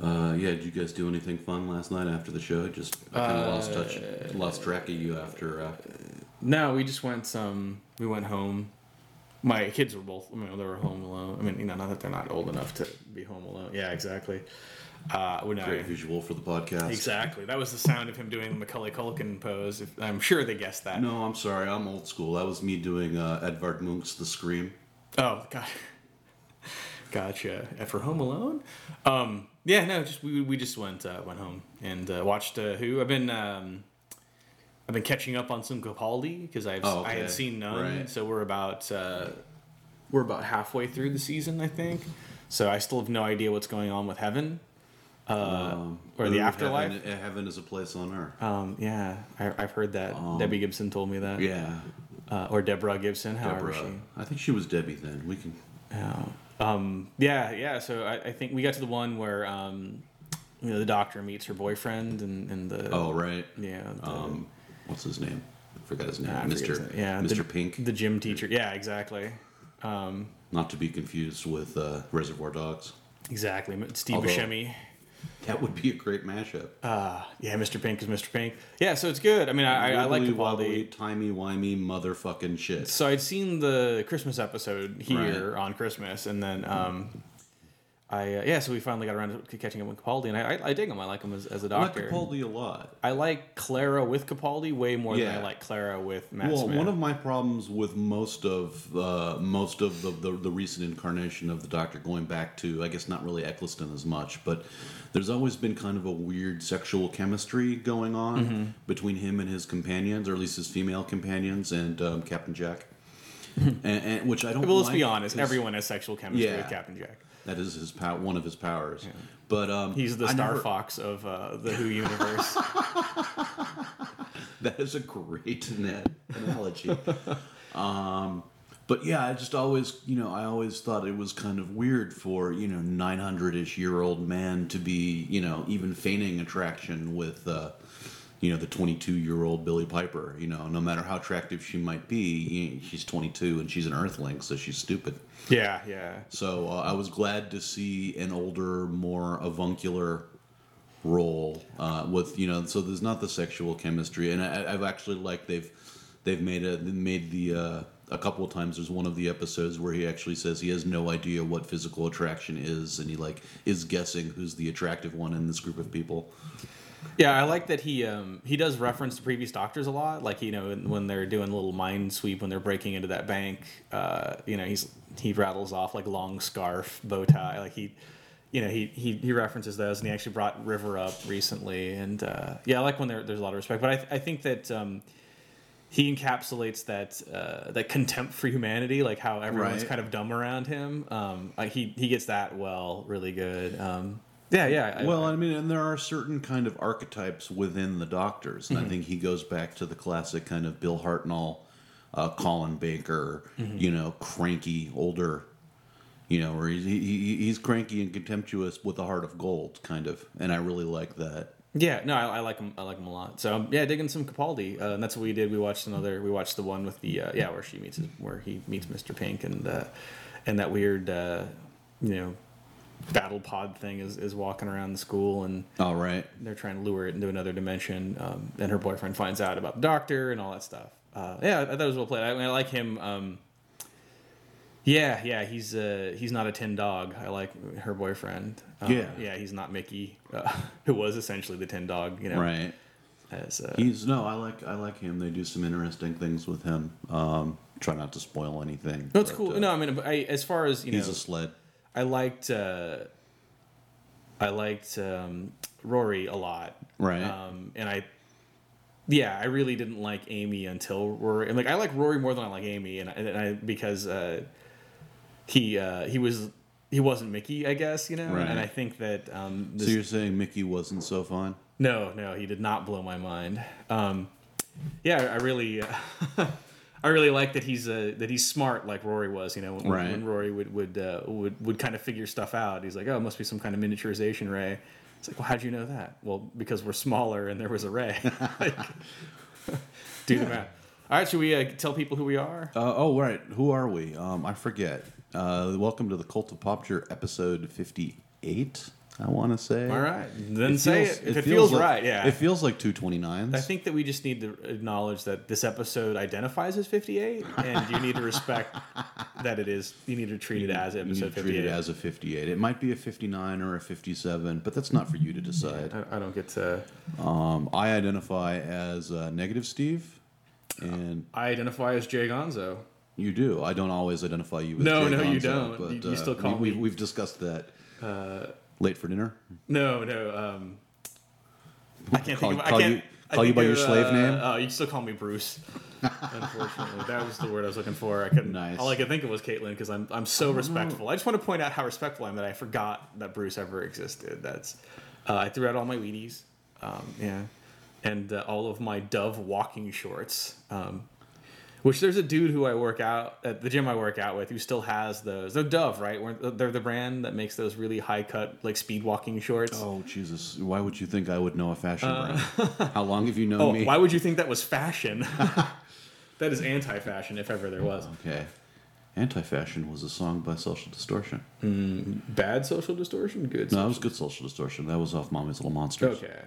Uh, yeah, did you guys do anything fun last night after the show? Just I kind of lost touch, Uh, lost track of you after. Uh, No, we just went some. We went home. My kids were both. I mean, they were home alone. I mean, you know, not that they're not old enough to be home alone. Yeah, exactly. Uh, when I, great visual for the podcast. exactly. That was the sound of him doing the Macaulay Culkin pose. If, I'm sure they guessed that. No, I'm sorry, I'm old school. That was me doing uh, Edvard Munch's The Scream. Oh, God. Gotcha. Uh, For Home Alone? Um, yeah, no, just we, we just went uh, went home and uh, watched uh, Who. I've been um, I've been catching up on some Capaldi because I've Oh, I had seen none, Right. so we're about uh, we're about halfway through the season, I think. So I still have no idea what's going on with Heaven uh, Um, or the afterlife. Heaven, heaven is a place on earth. Um, yeah, I, I've heard that. Debbie Gibson told me that. Um, yeah, Uh, or Deborah Gibson, however Deborah. she. I think she was Debbie then. We can. Yeah. Um, yeah, yeah. So I, I think we got to the one where um, you know the doctor meets her boyfriend and, and the Oh right. yeah the, Um, what's his name? I forgot his name. His Mister. name. yeah Mister Pink. the gym teacher yeah exactly um, Not to be confused with uh, Reservoir Dogs. exactly Steve Although- Buscemi That would be a great mashup. uh, yeah Mr Pink is Mr Pink yeah so it's good I mean I, I, I like Capaldi wobbly, timey wimey motherfucking shit. so I'd seen the Christmas episode here Right. on Christmas and then um, I uh, yeah so we finally got around to catching up with Capaldi and I, I, I dig him I like him as, as a I like doctor Capaldi a lot. I like Clara with Capaldi way more than I like Clara with Matt Well, Smith. one of my problems with most of uh, most of the, the the recent incarnation of the Doctor, going back to I guess not really Eccleston as much, but there's always been kind of a weird sexual chemistry going on Mm-hmm. between him and his companions, or at least his female companions, and um, Captain Jack. and, and which I don't. well, let's be honest. Everyone has sexual chemistry Yeah. with Captain Jack. That is his pow- one of his powers. But um, He's the I Star never- Fox of uh, the Who universe. That is a great net analogy. um, but yeah, I just always, you know, I always thought it was kind of weird for you know, nine hundred ish year old man to be, you know, even feigning attraction with, uh, you know, the twenty two year old Billie Piper. You know, no matter how attractive she might be, she's twenty two and she's an Earthling, so she's stupid. yeah, yeah. So uh, I was glad to see an older, more avuncular role uh, with you know. So there's not the sexual chemistry, and I, I've actually liked they've they've made a made the uh, a couple of times. There's one of the episodes where he actually says he has no idea what physical attraction is, and he like is guessing who's the attractive one in this group of people. Yeah, I like that he um, he does reference the previous doctors a lot. Like you know when they're doing a little mind sweep when they're breaking into that bank. Uh, you know he's he rattles off like long scarf, bow tie. Like he, you know he he, he references those, and he actually brought River up recently. And uh, yeah, I like when there, there's a lot of respect. But I I think that. Um, he encapsulates that uh, that contempt for humanity, like how everyone's Right. kind of dumb around him. Um, like he he gets that well, really good. Um, yeah, yeah. I- Well, I mean, and there are certain kind of archetypes within the Doctors, and I think he goes back to the classic kind of Bill Hartnell, uh, Colin Baker, you know, cranky older, you know, where he's he, he, he's cranky and contemptuous with a heart of gold, kind of, and I really like that. Yeah, no, I, I like him. I like him a lot. So um, yeah, digging some Capaldi, uh, and that's what we did. We watched another. We watched the one with the uh, yeah, where she meets his, where he meets Mr. Pink, and uh, and that weird uh, you know battle pod thing is, is walking around the school, and All right, they're trying to lure it into another dimension. Um, and her boyfriend finds out about the doctor and all that stuff. Uh, yeah, I thought it was well played. I, mean, I like him. Um, yeah, yeah, he's uh, he's not a tin dog. I like her boyfriend. Um, Yeah. yeah, he's not Mickey, uh, who was essentially the tin dog. You know, right. As, uh, He's no, I like I like him. They do some interesting things with him. Um, try not to spoil anything. that's but, cool. uh, no, I mean, I, as far as you know, he's a sled. I liked uh, I liked um, Rory a lot, Right. Um, and I, yeah, I really didn't like Amy until Rory. And like, I like Rory more than I like Amy, and I, and I because uh, he uh, he was he wasn't Mickey, I guess you know. Right. And I think that um, so you're saying Mickey wasn't so fun? no, no, he did not blow my mind. Um, yeah, I really. Uh, I really like that he's uh, that he's smart like Rory was. You know, when, Right. when Rory would would, uh, would would kind of figure stuff out. He's like, "Oh, it must be some kind of miniaturization ray." It's like, "Well, how'd you know that?" Well, because we're smaller and there was a ray. like, do the math. All right, should we uh, tell people who we are? Uh, oh, right. Who are we? Um, I forget. Uh, welcome to the Cult of Popture, episode 58, I want to say. All right, then say feels- it. If it, feels, like- right, yeah. It feels like two twenty nines. I think that we just need to acknowledge that this episode identifies as 58, and you need to respect that it is. You need to treat it as you need episode to treat 58. it as a fifty eight. It might be a fifty nine or a fifty seven, but that's not for you to decide. I, I don't get to. Um, I identify as uh, negative Steve, and I identify as Jay Gonzo. you do. I don't always identify you. As No, Jay no, you Gonzo, don't. But, You- you uh, still call we, me- We've discussed that. Uh, Late for dinner. no, no. Um, I can't Call- think of. call I can't. you- call you by your of, slave uh, name? Oh, you can still call me Bruce. Unfortunately, that was the word I was looking for. I couldn't. Nice. All I could think of was Caitlin because I'm I'm so respectful. I just want to point out how respectful I am that I forgot that Bruce ever existed. That's uh, I threw out all my Wheaties, um, yeah, and uh, all of my Dove walking shorts. Um, which there's a dude who I work out at the gym I work out with who still has those. They're Dove, right? Where- They're the brand that makes those really high cut like speed walking shorts. Oh Jesus! Why would you think I would know a fashion brand? How long have you known Uh, Oh, me? why would you think that was fashion? that is anti-fashion, if ever there was. Okay. Anti-fashion was a song by Social Distortion. Bad social distortion, good. No, that was good Social Distortion. That was off Mommy's Little Monsters. Okay.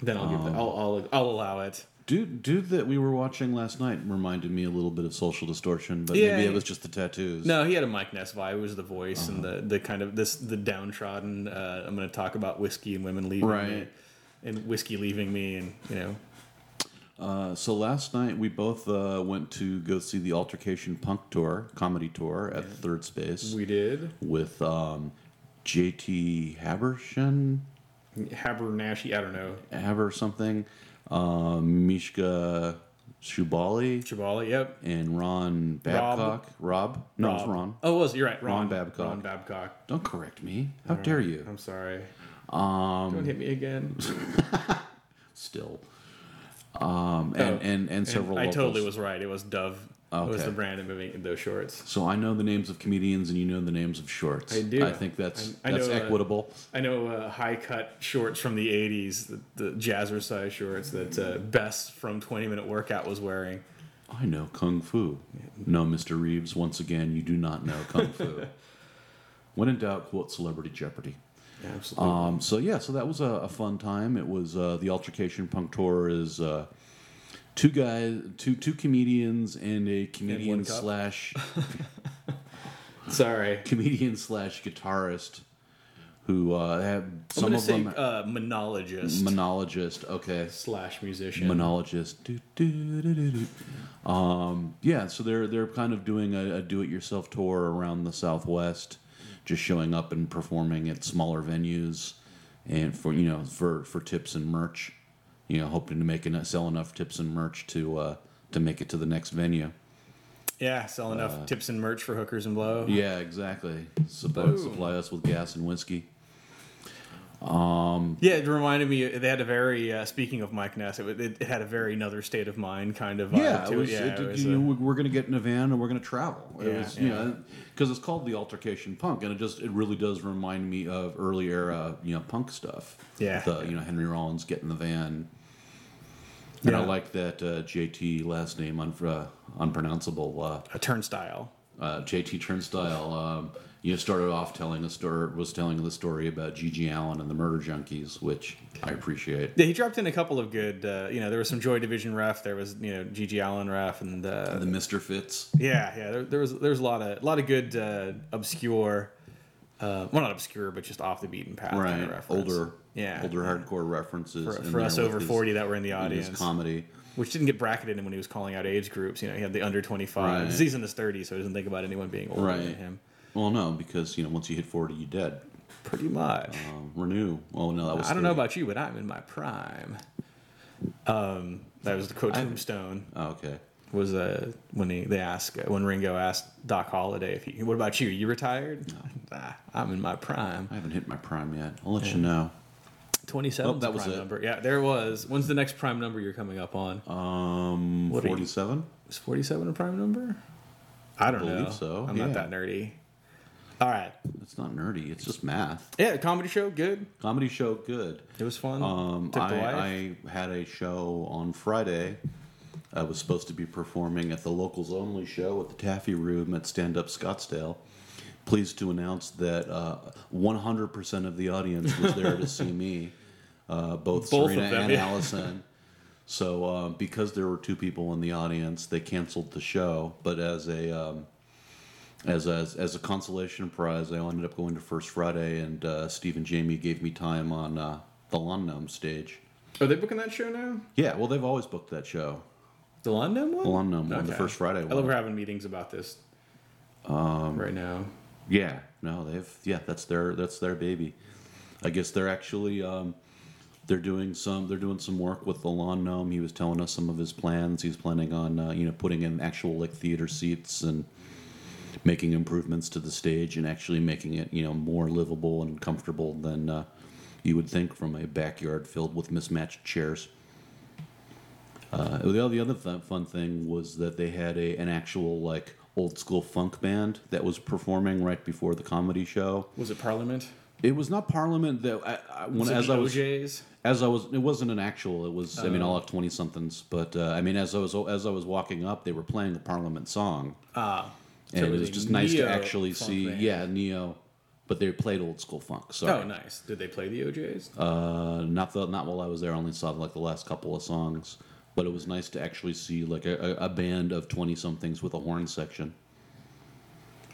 Then I'll give Um, that. I'll, I'll I'll allow it. Dude, dude that we were watching last night reminded me a little bit of Social Distortion, but Yeah. maybe it was just the tattoos. No, he had a Mike Ness vibe. It was the voice and Uh-huh. the, the kind of this the downtrodden. Uh, I'm going to talk about whiskey and women leaving me, and whiskey leaving me, and you know. Uh, so last night we both uh, went to go see the Altercation Punk Tour, comedy tour at Third Space We did with um, JT Habershon, Habernashy. I don't know. Haber something, um, Mishka Shubaly, Chabali. Yep. and Ron Babcock. Rob? No, it was Rob. Ron. Oh, it was you're right. Ron Ron, Babcock. Ron Babcock. Don't correct me. How dare you? I'm sorry. Um, Don't hit me again. still. Um, and, Oh, and, and several I totally was right. It was Dove. It was the brand of moving those shorts. So I know the names of comedians, and you know the names of shorts. I do. I think that's I- I that's know, uh, equitable. I know uh, high cut shorts from the '80s, the, the jazzercise shorts that uh, Bess from 20 Minute Workout was wearing. I know kung fu. No, Mr. Reeves. Once again, you do not know kung fu. when in doubt, quote Celebrity Jeopardy. Absolutely. Um, so yeah, so that was a, a fun time. It was uh, the Altercation Punk Tour is uh, two guys, two two comedians, and a comedian slash Sorry. comedian slash guitarist who uh, have some of say them uh, monologist monologist. Okay, slash musician. monologist. Do, do, do, do. Um, yeah, so they're they're kind of doing a, a do-it-yourself tour around the Southwest, just showing up and performing at smaller venues, and for you know for for tips and merch, you know, hoping to make enough sell enough tips and merch to uh, to make it to the next venue. yeah, sell enough tips and merch for hookers and blow. Uh, Yeah, exactly. Supply, supply us with gas and whiskey. Yeah, it reminded me. They had a very. Uh, speaking of Mike Ness, it, it, it had a very another state of mind kind of Yeah, it was, it. Yeah, was a- know, we're going to get in a van and we're going to travel. It Yeah, was, you know, because it's called the Altercation Punk, and it just it really does remind me of early era, you know, punk stuff. Yeah. the you know Henry Rollins get in the van, and I like that uh, JT last name un, uh, unpronounceable. Uh, a turnstile. uh, JT Turnstile, um, you started off telling a story, was telling the story about GG Allin and the Murder Junkies, which I appreciate. Yeah, he dropped in a couple of good. Uh, you know, there was some Joy Division ref. There was you know GG Allin ref, and uh, The Mister Fitz. yeah, yeah. There, there was there was a lot of a lot of good uh, obscure. Uh, well, not obscure, but just off the beaten path. kind Right, of older, yeah, older hardcore references For, for us over his- forty that were in the audience, comedy. which didn't get bracketed in when he was calling out age groups. You know, he had the under twenty five. Right. He's in his thirties, so he doesn't think about anyone being older Right. than him. Well, no, because you know once you hit forty, you're dead. Pretty much. Um, renew. Well, no, that was. I don't know about you, but I'm in my prime. Um, that was the quote Tombstone. Oh, okay. was uh, when he they asked when Ringo asked Doc Holliday if he what about you you retired ah, I'm in my prime I haven't hit my prime yet. I'll let you know. 27 Oh, that was prime it. number yeah there it was when's the next prime number you're coming up on Um, What forty-seven. is 47 a prime number I don't believe know so, I'm yeah. not that nerdy all right It's not nerdy. It's just math. yeah comedy show good Comedy show, good. it was fun Um, Took the wife. I, I had a show on Friday. I was supposed to be performing at the locals only show at the Taffy Room at Stand Up Scottsdale, pleased to announce that uh, 100% of the audience was there to see me, uh, both, Both Serena them, and yeah. Allison. So uh, because there were two people in the audience, they canceled the show. But as a um, as a, as a consolation prize, I ended up going to First Friday, and uh, Steve and Jamie gave me time on uh, the Lawn Gnome stage. Are they booking that show now? Yeah, well, they've always booked that show. The London one? The Lawn Gnome one, the first Friday I love we're having meetings about this right now. Yeah, no, they've yeah, that's their that's their baby. I guess they're actually um, they're doing some they're doing some work with the lawn gnome. He was telling us some of his plans. He's planning on uh, you know putting in actual like theater seats and making improvements to the stage and actually making it you know more livable and comfortable than uh, you would think from a backyard filled with mismatched chairs. Uh, the other, th- fun thing was that they had a an actual like old school funk band that was performing right before the comedy show. Was it Parliament? It was not Parliament that I, I, when Was it as the I was OJs? As I was it wasn't an actual. It was I mean Oh. all like twenty somethings, but uh, I mean as I was as I was walking up, they were playing the Parliament song, Ah. and it was just nice to actually see band. yeah neo, but they played old school funk. Sorry, Oh, nice. Did they play the OJs? uh, not the not while I was there. I only saw like the last couple of songs, but it was nice to actually see like a, a, a band of twenty somethings with a horn section.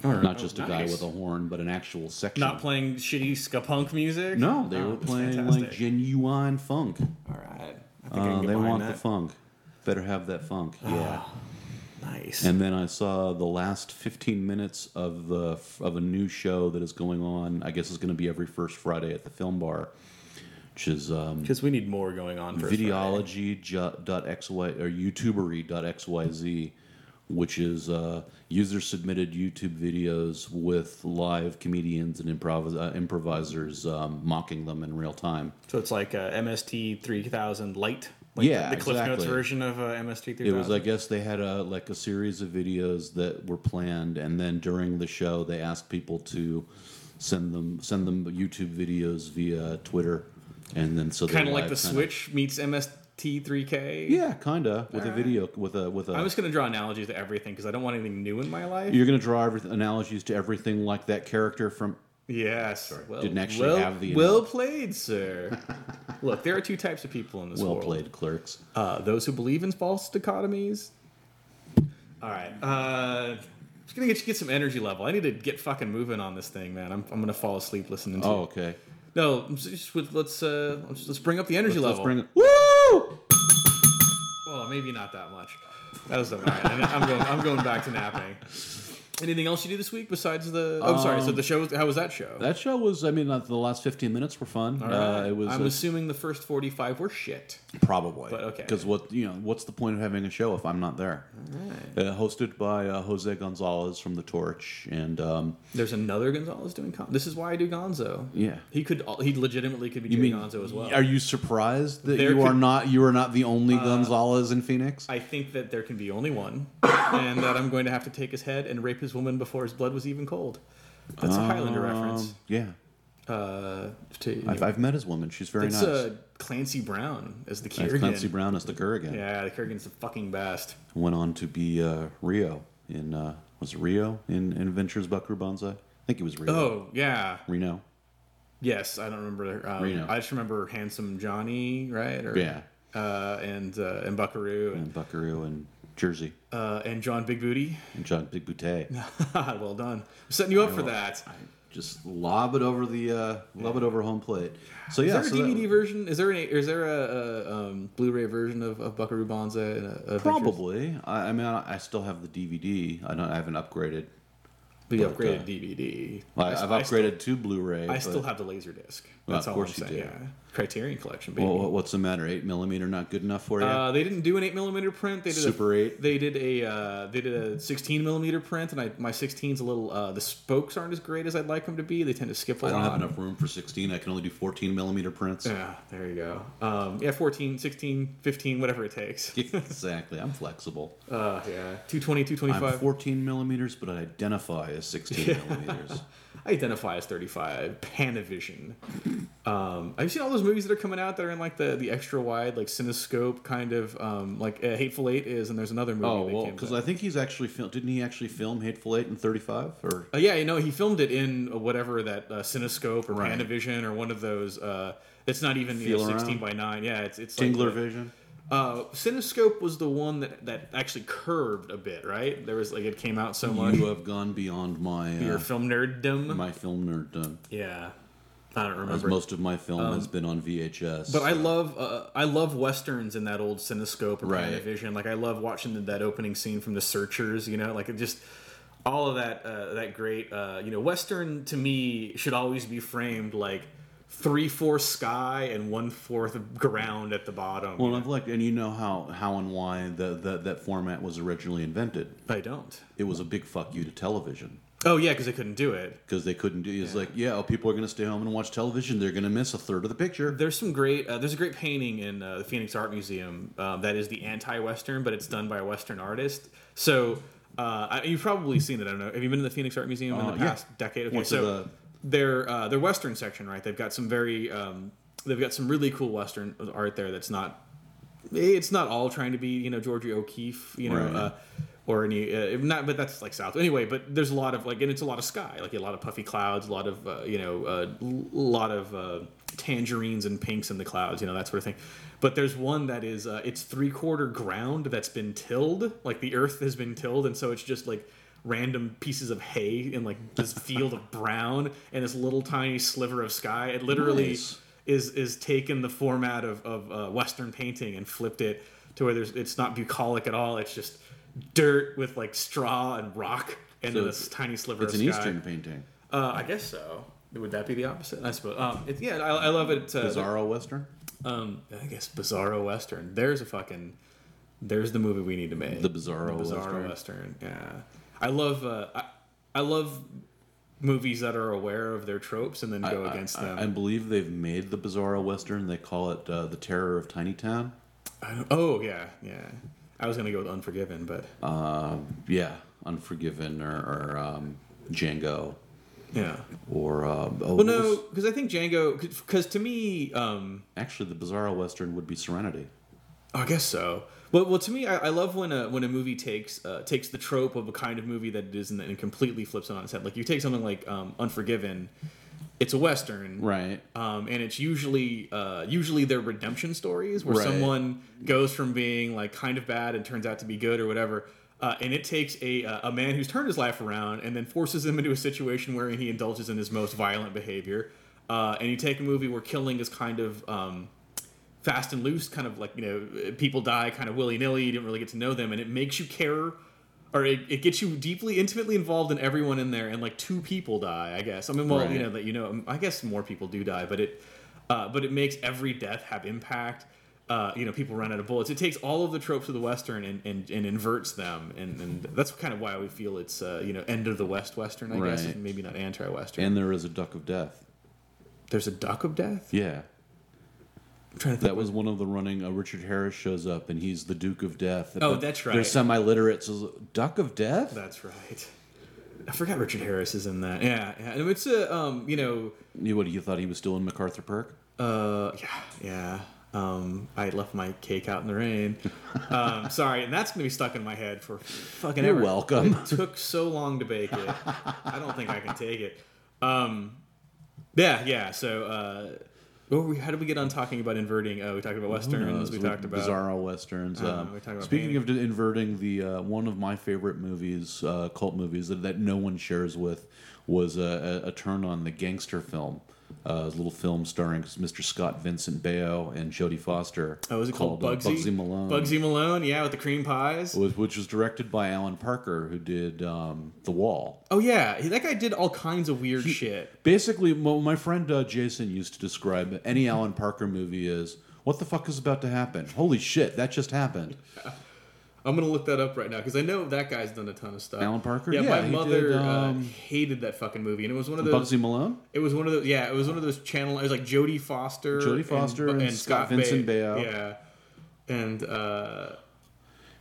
Not just a guy Oh, with a horn, but an actual section. Not playing shitty ska punk music? no, they Oh, were playing fantastic. like genuine funk. All right. I think I Uh, they want that. the funk. Better have that funk. Yeah. Nice. And then I saw the last 15 minutes of the of a new show that is going on. I guess it's going to be every first Friday at the Film Bar, which is um, Because we need more going on videology.xy or youtubery.xyz, which is uh, user submitted YouTube videos with live comedians and improv- uh, improvisers um, mocking them in real time. So it's like uh, MST 3000 Lite? Like Yeah, the, the Cliff Notes version of uh, MST 3000? It was, I guess, they had a like a series of videos that were planned, and then during the show, they asked people to send them send them YouTube videos via Twitter, and then so kind of like the kinda- Switch meets MST3K. Yeah, kinda with a Alright. video with a with a. I'm just going to draw analogies to everything because I don't want anything new in my life. You're gonna draw every, analogies to everything like that character from. Yes. Well, Didn't actually well, have the Well analogy. played, sir. Look, there are two types of people in this Well world. played, clerks. Uh, those who believe in false dichotomies. All right. Uh, just gonna get you get some energy level. I need to get fucking moving on this thing, man. I'm, I'm gonna fall asleep listening to. Oh, it. okay. no. I'm just- just- let's uh, let's, let's bring up the energy Let's level. bring it. Woo! Well, maybe not that much. That was the And I'm going. I'm going back to napping. Anything else you do this week besides the? Oh, sorry. So the show. How was that show? That show was. I mean, uh, the last 15 minutes were fun. All Uh, it was I'm uh, assuming the first 45 were shit. Probably, But okay. Because what you know, what's the point of having a show if I'm not there? Uh, hosted by uh, Jose Gonzalez from The Torch, and um, There's another Gonzalez doing. Con- this is why I do Gonzo. yeah. He could. He legitimately could be You doing mean Gonzo as well. Are you surprised that There you are not you are not the only Gonzalez in Phoenix? I think that there can be only one, and that I'm going to have to take his head and rape his woman before his blood was even cold. That's a Highlander reference. Um, Yeah, Uh, to, I've, I've met his woman. She's very it's nice. uh, Clancy Brown as the That's Kurgan. Clancy Brown as the Kurgan. Yeah, the Kurgan's the fucking best. Went on to be uh, Rio in uh, was it Rio in, in Adventures Buckaroo Banzai? I think it was Rio. Oh yeah, Reno. yes. I don't remember. Um, Reno. I just remember Handsome Johnny, right? Or, Yeah, Uh, and uh, and Buckaroo and, and Buckaroo and Jersey uh, and John Big Booty. and John Big Boutte. well done. I'm setting you up for that. Just lob it over the uh, lob it over home plate. So yeah, Is there a so that- DVD version? Is there an, is there a, a um, Blu-ray version of, of Buckaroo Banzai? Uh, Probably. I, I mean, I, I still have the DVD. I don't. I haven't upgraded. But you upgraded uh, DVD. I, I've I still- upgraded to Blu-ray. I still have the Laserdisc. Well, That's of all course I'm saying. do. Yeah. Criterion Collection, baby. Well, what's the matter? Eight millimeter not good enough for you? uh, they didn't do an eight millimeter print. They did Super a, 8? They did a uh, they did a sixteen millimeter print, and I my 16's a little. Uh, the spokes aren't as great as I'd like them to be. They tend to skip a I lot. I don't have enough room for 16. I can only do 14 millimeter prints. Yeah, there you go. Um, yeah, 14, 16, 15, whatever it takes. exactly. I'm flexible. Uh, yeah, 220, I'm 14 millimeters, but I identify as 16 millimeters. Identify as 35. Panavision. Um, have you seen all those movies that are coming out that are in like the, the extra wide, like Cinescope kind of, um, like uh, Hateful Eight is, and there's another movie. Oh well, because. I think he's actually filmed. Didn't he actually film Hateful Eight in thirty five? Or Uh, yeah, you know, he filmed it in uh, whatever that uh, Cinescope or Right. Panavision or one of those. Uh, it's not even you know, Feel around? sixteen by nine. Yeah, it's it's Tingler the- Vision? Uh, Cinescope was the one that that actually curved a bit, right? There was like it came out so much. You have gone beyond my Your uh, film nerddom. my film nerddom. yeah, I don't As remember. most of my film has been on VHS. But I love uh, I love westerns in that old Cinescope or Right. Panavision. Like I love watching the, that opening scene from The Searchers. You know, like it just all of that uh, that great. Uh, you know, western to me should always be framed like three fourths sky and one fourth ground at the bottom. well, I've liked, and you know how how and why the, the that format was originally invented. I don't. It was a big fuck you to television Oh yeah, because they couldn't do it. because they couldn't do. It's like, yeah, oh, people are going to stay home and watch television. They're going to miss a third of the picture. There's some great. Uh, there's a great painting in uh, the Phoenix Art Museum um, that is the anti-western, but it's done by a Western artist. So uh, I, you've probably seen it. I don't know. Have you been to the Phoenix Art Museum in Uh, the yeah. past decade? Okay, to so the- their uh, their Western section, right? They've got some very. Um, they've got some really cool Western art there. That's not. It's not all trying to be you know Georgia O'Keeffe, you know. Right. Uh, or any uh, not but that's like south anyway but there's a lot of like and it's a lot of sky like a lot of puffy clouds a lot of uh, you know a lot of uh, tangerines and pinks in the clouds you know that sort of thing but there's one that is uh, it's three quarter ground that's been tilled like the earth has been tilled and so it's just like random pieces of hay in like this field of brown and this little tiny sliver of sky it literally Nice. is is taken the format of, of uh, western painting and flipped it to where there's it's not bucolic at all it's just dirt with like straw and rock and So this tiny sliver It's an sky. Eastern painting. Uh, I guess so. Would that be the opposite? I suppose. Um, it, yeah, I, I love it. Uh, Bizarro Western. Um, I guess Bizarro Western. There's a fucking. There's the movie we need to make. The Bizarro Bizarro Western. Western. Yeah, I love. Uh, I, I love movies that are aware of their tropes and then go I- against I, them. I believe they've made the Bizarro Western. They call it uh, the Terror of Tiny Town. Oh yeah, yeah. I was gonna go with Unforgiven, but Uh, yeah, Unforgiven or, or um, Django yeah. or uh, oh, Well, no, because I think Django. Because to me, um, actually, the Bizarro Western would be Serenity. I guess so. Well, well, to me, I, I love when a when a movie takes uh, takes the trope of a kind of movie that it isn't and completely flips it on its head. Like you take something like um, Unforgiven, it's a western, Right. Um, and it's usually uh, usually their redemption stories where Right. someone goes from being like kind of bad and turns out to be good or whatever. Uh, and it takes a a man who's turned his life around and then forces him into a situation where he indulges in his most violent behavior. Uh, and you take a movie where killing is kind of um, fast and loose, kind of like you know people die kind of willy nilly. You didn't really get to know them, and it makes you care, or it, it gets you deeply, intimately involved in everyone in there. And like two people die, I guess. I mean, well, you know that you know, I guess more people do die, but it, uh, but it makes every death have impact. Uh, you know, people run out of bullets. It takes all of the tropes of the western and, and, and inverts them, and, and that's kind of why we feel it's uh, you know end of the west western. I guess maybe not anti-western. And there is a Duck of Death. There's a duck of death. Yeah. I'm trying to think. That was one of the running. Uh, Richard Harris shows up, and he's the Duke of Death. Oh, But that's right. They're semi-literate. So Duck of Death. That's right. I forgot Richard Harris is in that. Yeah, yeah. And it's a um, you know, You what? You thought he was still in MacArthur Park? uh, yeah, yeah. Um, I left my cake out in the rain. Um, sorry, and that's gonna be stuck in my head for fucking You're ever. welcome. It took so long to bake it. I don't think I can take it. Um, yeah, yeah. So, uh, we, how did we get on talking about inverting? Oh, we talked about westerns. We Those talked about bizarro westerns. Uh, um, we about speaking of inverting, the uh, one of my favorite movies, uh, cult movies that, that no one shares with, was a, a, a turn on the gangster film. Uh, a little film starring Mr. Scott Vincent Baio and Jodie Foster. Oh, is it called, uh, Bugsy? Bugsy Malone. Bugsy Malone, yeah, with the cream pies. was, which was directed by Alan Parker, who did um, The Wall. Oh yeah, that guy did all kinds of weird shit. Basically, my friend uh, Jason used to describe any Alan Parker movie as what the fuck is about to happen? Holy shit, that just happened. I'm gonna look that up right now because I know that guy's done a ton of stuff. Alan Parker? Yeah, Yeah, my mother did, uh, um, hated that fucking movie, and it was one of those. Bugsy Malone? It was one of those. Yeah, it was one of those channel. It was like Jodie Foster, Jodie Foster and Scott Vincent Baio. Yeah, and uh,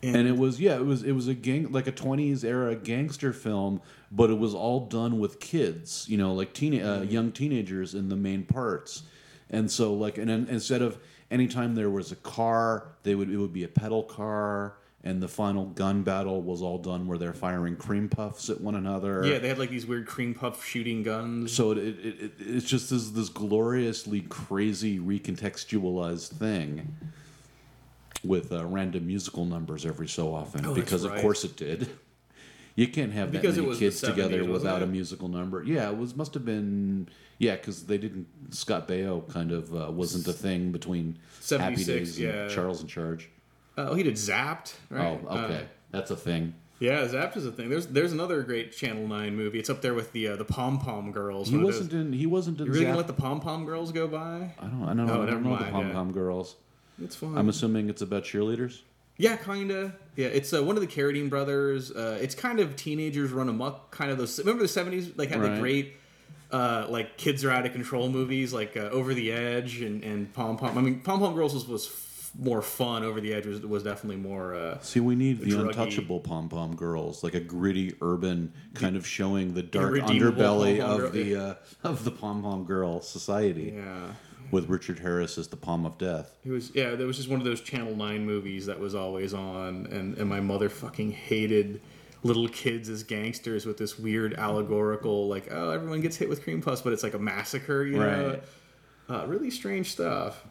and it was yeah it was it was a gang like a 20s era gangster film but it was all done with kids you know like teen uh, young teenagers in the main parts And so like and then instead of anytime there was a car, they would it would be a pedal car. And the final gun battle was all done where they're firing cream puffs at one another. Yeah, they had like these weird cream puff shooting guns. So it, it, it it's just this this gloriously crazy recontextualized thing with uh, random musical numbers every so often Oh, because of course it did. You can't have that Because many kids together 70s, wasn't without a musical number. Yeah, it was must have been yeah because they didn't Scott Baio kind of uh, wasn't a thing between Happy Days and yeah. Charles in Charge. Oh, he did Zapped. Right? Oh, okay, Uh, that's a thing. yeah, Zapped is a thing. There's there's another great Channel Nine movie. It's up there with the uh, the Pom Pom Girls. He wasn't in. He wasn't in. You really gonna let the Pom Pom Girls go by? I don't. I don't, Oh, I never don't know the mind, Pom yeah. Pom Girls. It's fun. I'm assuming it's about cheerleaders. Yeah, kinda. Yeah, it's uh, one of the Carradine brothers. Uh, it's kind of teenagers run amok. Kind of those. Remember the '70s? Like had the great. Uh, like kids are out of control movies, like uh, Over the Edge and, and Pom Pom. I mean, Pom Pom Girls was, was more fun. Over the Edge was, was definitely more. Uh, See, we need the druggy- untouchable pom pom girls, like a gritty urban kind of showing the dark underbelly pom-pom girl. of the uh, of the pom pom girl society, yeah, with Richard Harris as the palm of death. it was. Yeah, there was just one of those Channel Nine movies that was always on, and and my mother fucking hated little kids as gangsters with this weird allegorical like oh everyone gets hit with cream puffs but it's like a massacre you know Right. Uh, really strange stuff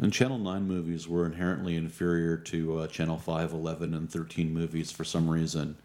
And Channel Nine movies were inherently inferior to uh, Channel 5, 11, and thirteen movies for some reason.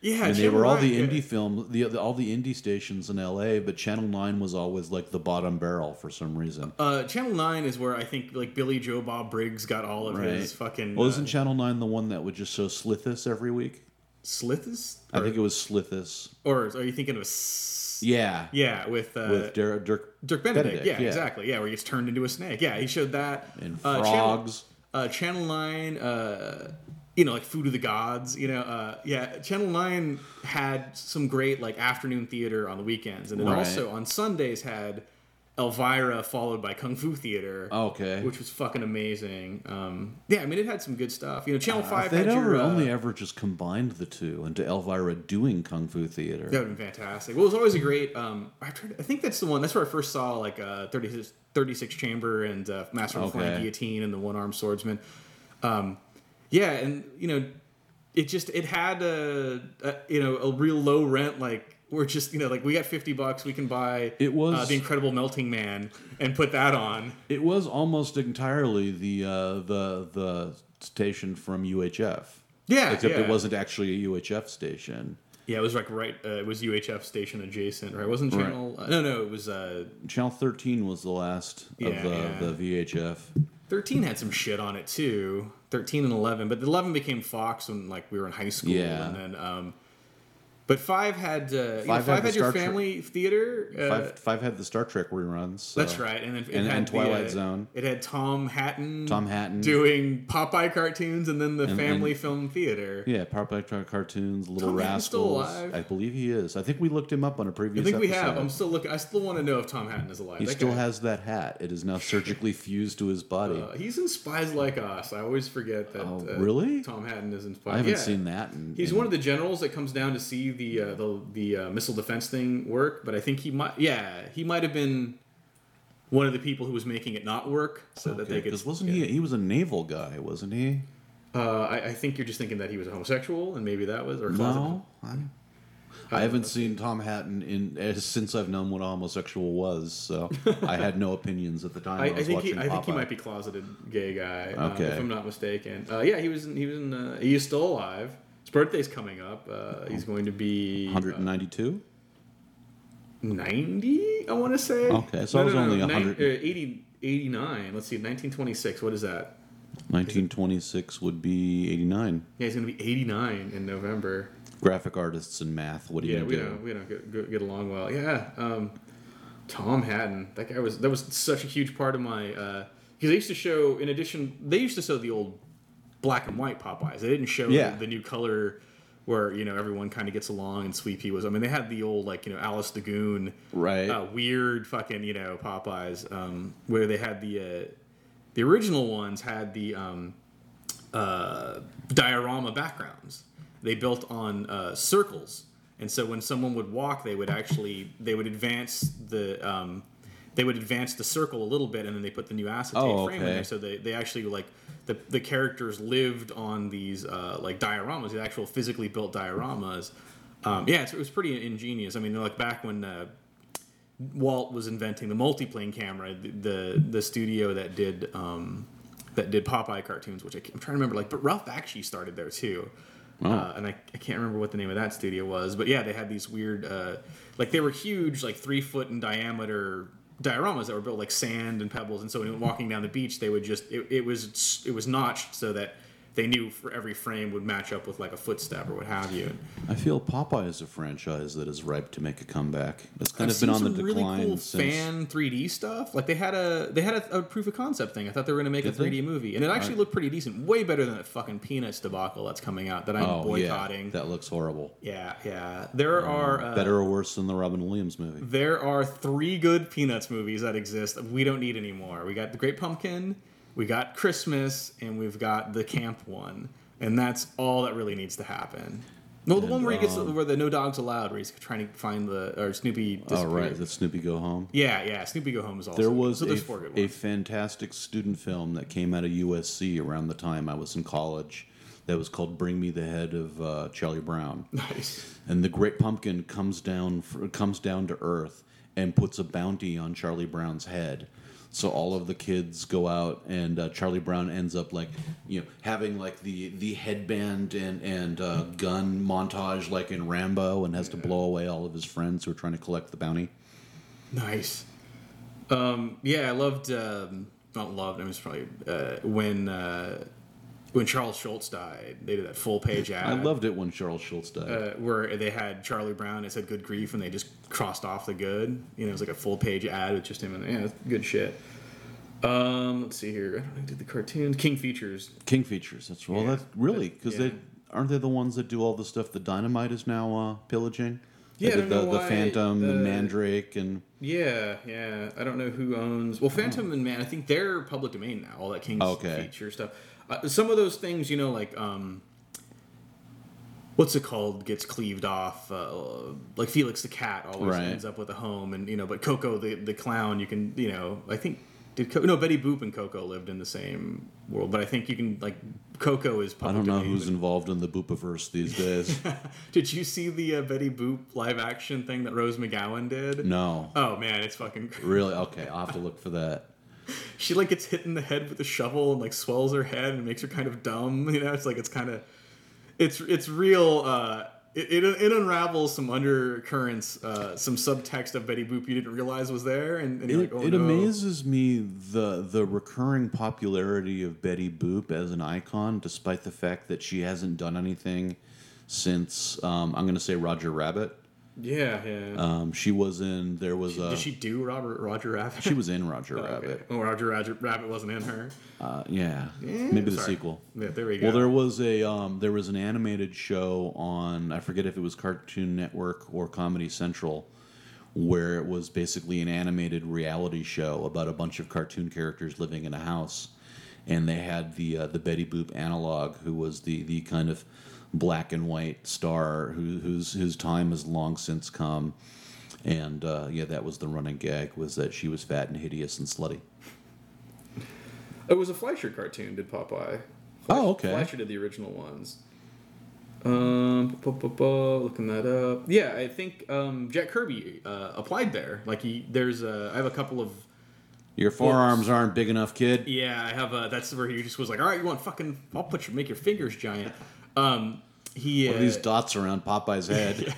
yeah And they were all 9 the yeah. indie film, the, the all the indie stations in L.A., but Channel Nine was always like the bottom barrel for some reason. uh, Channel Nine is where I think like Billy Joe Bob Briggs got all of Right. his fucking. Well, uh, isn't Channel Nine the one that would just show Slithus every week? Slithus? I think it was Slithus. Or are you thinking of? S- Yeah. Yeah, with uh, With Der- Dirk Dirk Benedict. Benedict, yeah, yeah. exactly. Yeah, where he gets turned into a snake. Yeah, he showed that. and Uh, Channel- frogs. uh, Channel Nine, uh, you know, like Food of the Gods. You know, uh, yeah, Channel Nine had some great like afternoon theater on the weekends, and it Right. also on Sundays had Elvira followed by Kung Fu Theater. okay. Which was fucking amazing. Um, yeah, I mean, it had some good stuff. You know, Channel Uh, Five if they'd had your. Uh, only ever just combined the two into Elvira doing kung fu theater. That would have been fantastic. Well, it was always a great. Um, I tried. I think that's the one. That's where I first saw like uh, 36, 36 chamber and uh, Master of the Flying Guillotine and the one armed swordsman. Um, yeah, and you know, it just it had a, a you know a real low rent like. We're just you know like we got fifty bucks we can buy It was- uh, the Incredible Melting Man and put that on It was almost entirely the uh, the the station from UHF. yeah Except yeah. it wasn't actually a UHF station. yeah it was like right uh, it was UHF station adjacent right it wasn't Right. channel uh, no no it was uh, Channel 13 was the last Yeah, of the, yeah. the VHF. 13 had some shit on it too 13 and 11 but 11 became fox when like we were in high school Yeah. and then um but five had uh, you know, Five five had had, your Star Trek- family theater uh, Five, five had the Star Trek reruns. so- that's right and then And- and the, Twilight uh, Zone. it had tom hatten Tom Hatten. doing popeye cartoons and then the And- family and- film theater Yeah, Popeye cartoons, Little Tom Rascals. alive? I believe he is. I think we looked him up on a previous I think we have i'm still looking i still want to know if tom hatten is alive He That still guy- has that hat. It is now surgically fused to his body. uh, he's in spies like us i always forget that Oh, uh, really? tom hatten is in spies I haven't yeah. seen that. In, He's one of the generals that comes down to see the uh, the the uh, missile defense thing work, but I think he might yeah he might have been one of the people who was making it not work so that they could. Because wasn't yeah. he? He was a naval guy, wasn't he? Uh, I, I think you're just thinking that he was a homosexual, and maybe that was or closet. No, I'm, I haven't seen Tom Hatten in since I've known what a homosexual was. So I had no opinions at the time. I, I, think he, I think he might be closeted gay guy. um, Okay. if I'm not mistaken. Uh, yeah, he was. In, he was in. Uh, he is still alive. His birthday's coming up. Uh, he's going to be 192. 90 i want to say Okay, so I was only nine- 100 uh, 80 89 let's see 1926 what is that 1926 would be 89. yeah he's gonna be 89 in november Graphic artists and math. What do you yeah we do? don't we don't get, get, get along well yeah um tom hatten that guy was that was such a huge part of my uh because they used to show in addition they used to show the old black and white popeyes they didn't show Yeah. the, the new color where you know everyone kind of gets along and Sweet Pea was. I mean, they had the old like you know Alice the Goon, Right. uh, weird fucking you know Popeyes, um, where they had the uh, the original ones had the um, uh, diorama backgrounds. They built on uh, circles, and so when someone would walk, they would actually they would advance the um, they would advance the circle a little bit, and then they put the new acetate Oh, frame in there. So they, they actually like the the characters lived on these uh, like dioramas, the actual physically built dioramas. Um, yeah, it's, it was pretty ingenious. I mean, like back when. Uh, Walt was inventing the multiplane camera, the the, the studio that did um, that did Popeye cartoons, which I, am trying to remember. Like, but Ralph Bakshi started there too, uh, and I, I can't remember what the name of that studio was. But yeah, they had these weird, uh, like they were huge, like three foot in diameter dioramas that were built like sand and pebbles. And so when walking down the beach, they would just it, it was it was notched so that they knew for every frame would match up with like a footstep or what have you. I feel Popeye is a franchise that is ripe to make a comeback. It's kind I've of been on the some decline really cool since. fan 3D stuff. Like they had a they had a, a proof of concept thing. I thought they were going to make Did a 3D they? movie, and it actually looked pretty decent. Way better than that fucking Peanuts debacle that's coming out that I'm oh yeah, boycotting. that looks horrible. Yeah, yeah. There are uh, Better or worse than the Robin Williams movie? There are three good Peanuts movies that exist. We don't need any more. We got The Great Pumpkin, we got Christmas, and we've got the camp one, and that's all that really needs to happen. No, the one where he gets um, where the no dogs allowed, where he's trying to find the or Snoopy. Oh right, that Snoopy Go Home. Yeah, yeah. Snoopy Go Home is also There was so a, a fantastic student film that came out of USC around the time I was in college. That was called "Bring Me the Head of uh, Charlie Brown." nice. and the Great Pumpkin comes down fr- comes down to Earth and puts a bounty on Charlie Brown's head. So all of the kids go out, and uh, Charlie Brown ends up like, you know, having like the the headband and and uh, gun montage like in Rambo, and has to blow away all of his friends who are trying to collect the bounty. Nice. Um, yeah, I loved. Um, not loved. I mean, it's probably uh, when uh, when Charles Schulz died. They did that full page ad. I loved it when Charles Schulz died. uh, where they had Charlie Brown. It said "good grief" and they just crossed off the good. You know, it was like a full page ad with just him and yeah, good shit. Um, let's see here. I don't know who did the cartoons. King Features. King features. That's well. Yeah. That's really because Yeah. they aren't they the ones that do all the stuff that Dynamite is now uh, pillaging. Yeah, the, the Phantom, the uh, Mandrake, and Yeah, yeah. I don't know who owns. Well, Phantom and Man, I think they're public domain now. All that King's Okay. feature stuff. Uh, some of those things, you know, like um, what's it called, gets cleaved off. Uh, like Felix the cat always Right. ends up with a home, and you know, but Koko the the clown, you can, you know, I think did Co- no Betty Boop and Koko lived in the same world, but I think you can like Koko is I don't know who's but- involved in the Boopiverse these days. Did you see the uh, Betty Boop live action thing that Rose McGowan did? no, Oh man, it's fucking. really? Okay, I'll have to look for that. she like gets hit in the head with a shovel and like swells her head and makes her kind of dumb. You know, it's like it's kind of, it's it's real. Uh, it, it, it unravels some undercurrents, uh, some subtext of Betty Boop you didn't realize was there, and, and It, like, oh it no. amazes me the the recurring popularity of Betty Boop as an icon, despite the fact that she hasn't done anything since um, I'm going to say Roger Rabbit. Yeah, yeah. Um, she was in. There was a. Did she do Robert Roger Rabbit? she was in Roger Oh, okay. Rabbit. Oh, Roger, Roger Rabbit wasn't in her. Uh, yeah, Yeah, maybe the sorry. sequel. Yeah, there we go. Well, there was a um, there was an animated show on I forget if it was Cartoon Network or Comedy Central, where it was basically an animated reality show about a bunch of cartoon characters living in a house, and they had the uh, the Betty Boop analog, who was the the kind of black and white star who, whose whose time has long since come. And uh, yeah, that was the running gag was that she was fat and hideous and slutty. It was a Fleischer cartoon. Did Popeye? Oh, okay. Fleischer did the original ones. Um, bu- bu- bu- looking that up. Yeah, I think um, Jack Kirby uh, applied there. Like he, there's a, I have a couple of. Your forearms aren't big enough, kid. Yeah, I have a. That's where he just was like, all right, you want fucking? I'll put your make your fingers giant. Um, he. Uh, these dots around Popeye's head?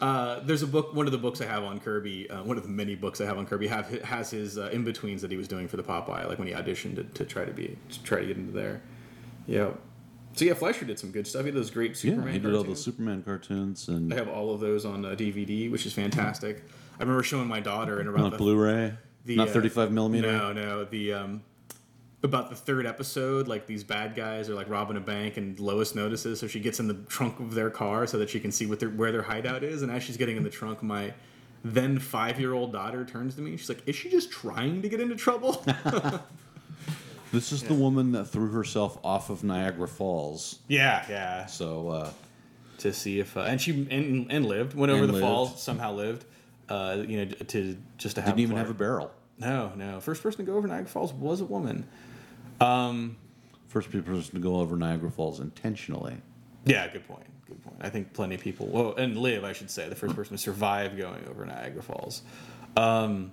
uh, there's a book. One of the books I have on Kirby. Uh, one of the many books I have on Kirby have has his uh, in betweens that he was doing for the Popeye, like when he auditioned to, to try to be to try to get into there. Yeah. So yeah, Fleischer did some good stuff. He had those great yeah, Superman. he did all the. Superman cartoons and I have all of those on uh, DVD, which is fantastic. I remember showing my daughter in around the, Blu-ray. the, Not uh, 35 millimeter. No, no, the um, about the third episode, like these bad guys are like robbing a bank, and Lois notices, so she gets in the trunk of their car so that she can see what their, where their hideout is. And as she's getting in the trunk, my then five-year-old daughter turns to me. She's like, "Is she just trying to get into trouble?" This is the woman that threw herself off of Niagara Falls. yeah, yeah. So uh, To see if uh, and she and, and lived went over the lived. falls somehow lived. Uh, you know, to just to have didn't even fun. have a barrel. No, no. First person to go over Niagara Falls was a woman. Um, First person to go over Niagara Falls intentionally. yeah, good point. Good point. I think plenty of people, well, and live, I should say, the first person to survive going over Niagara Falls. Um,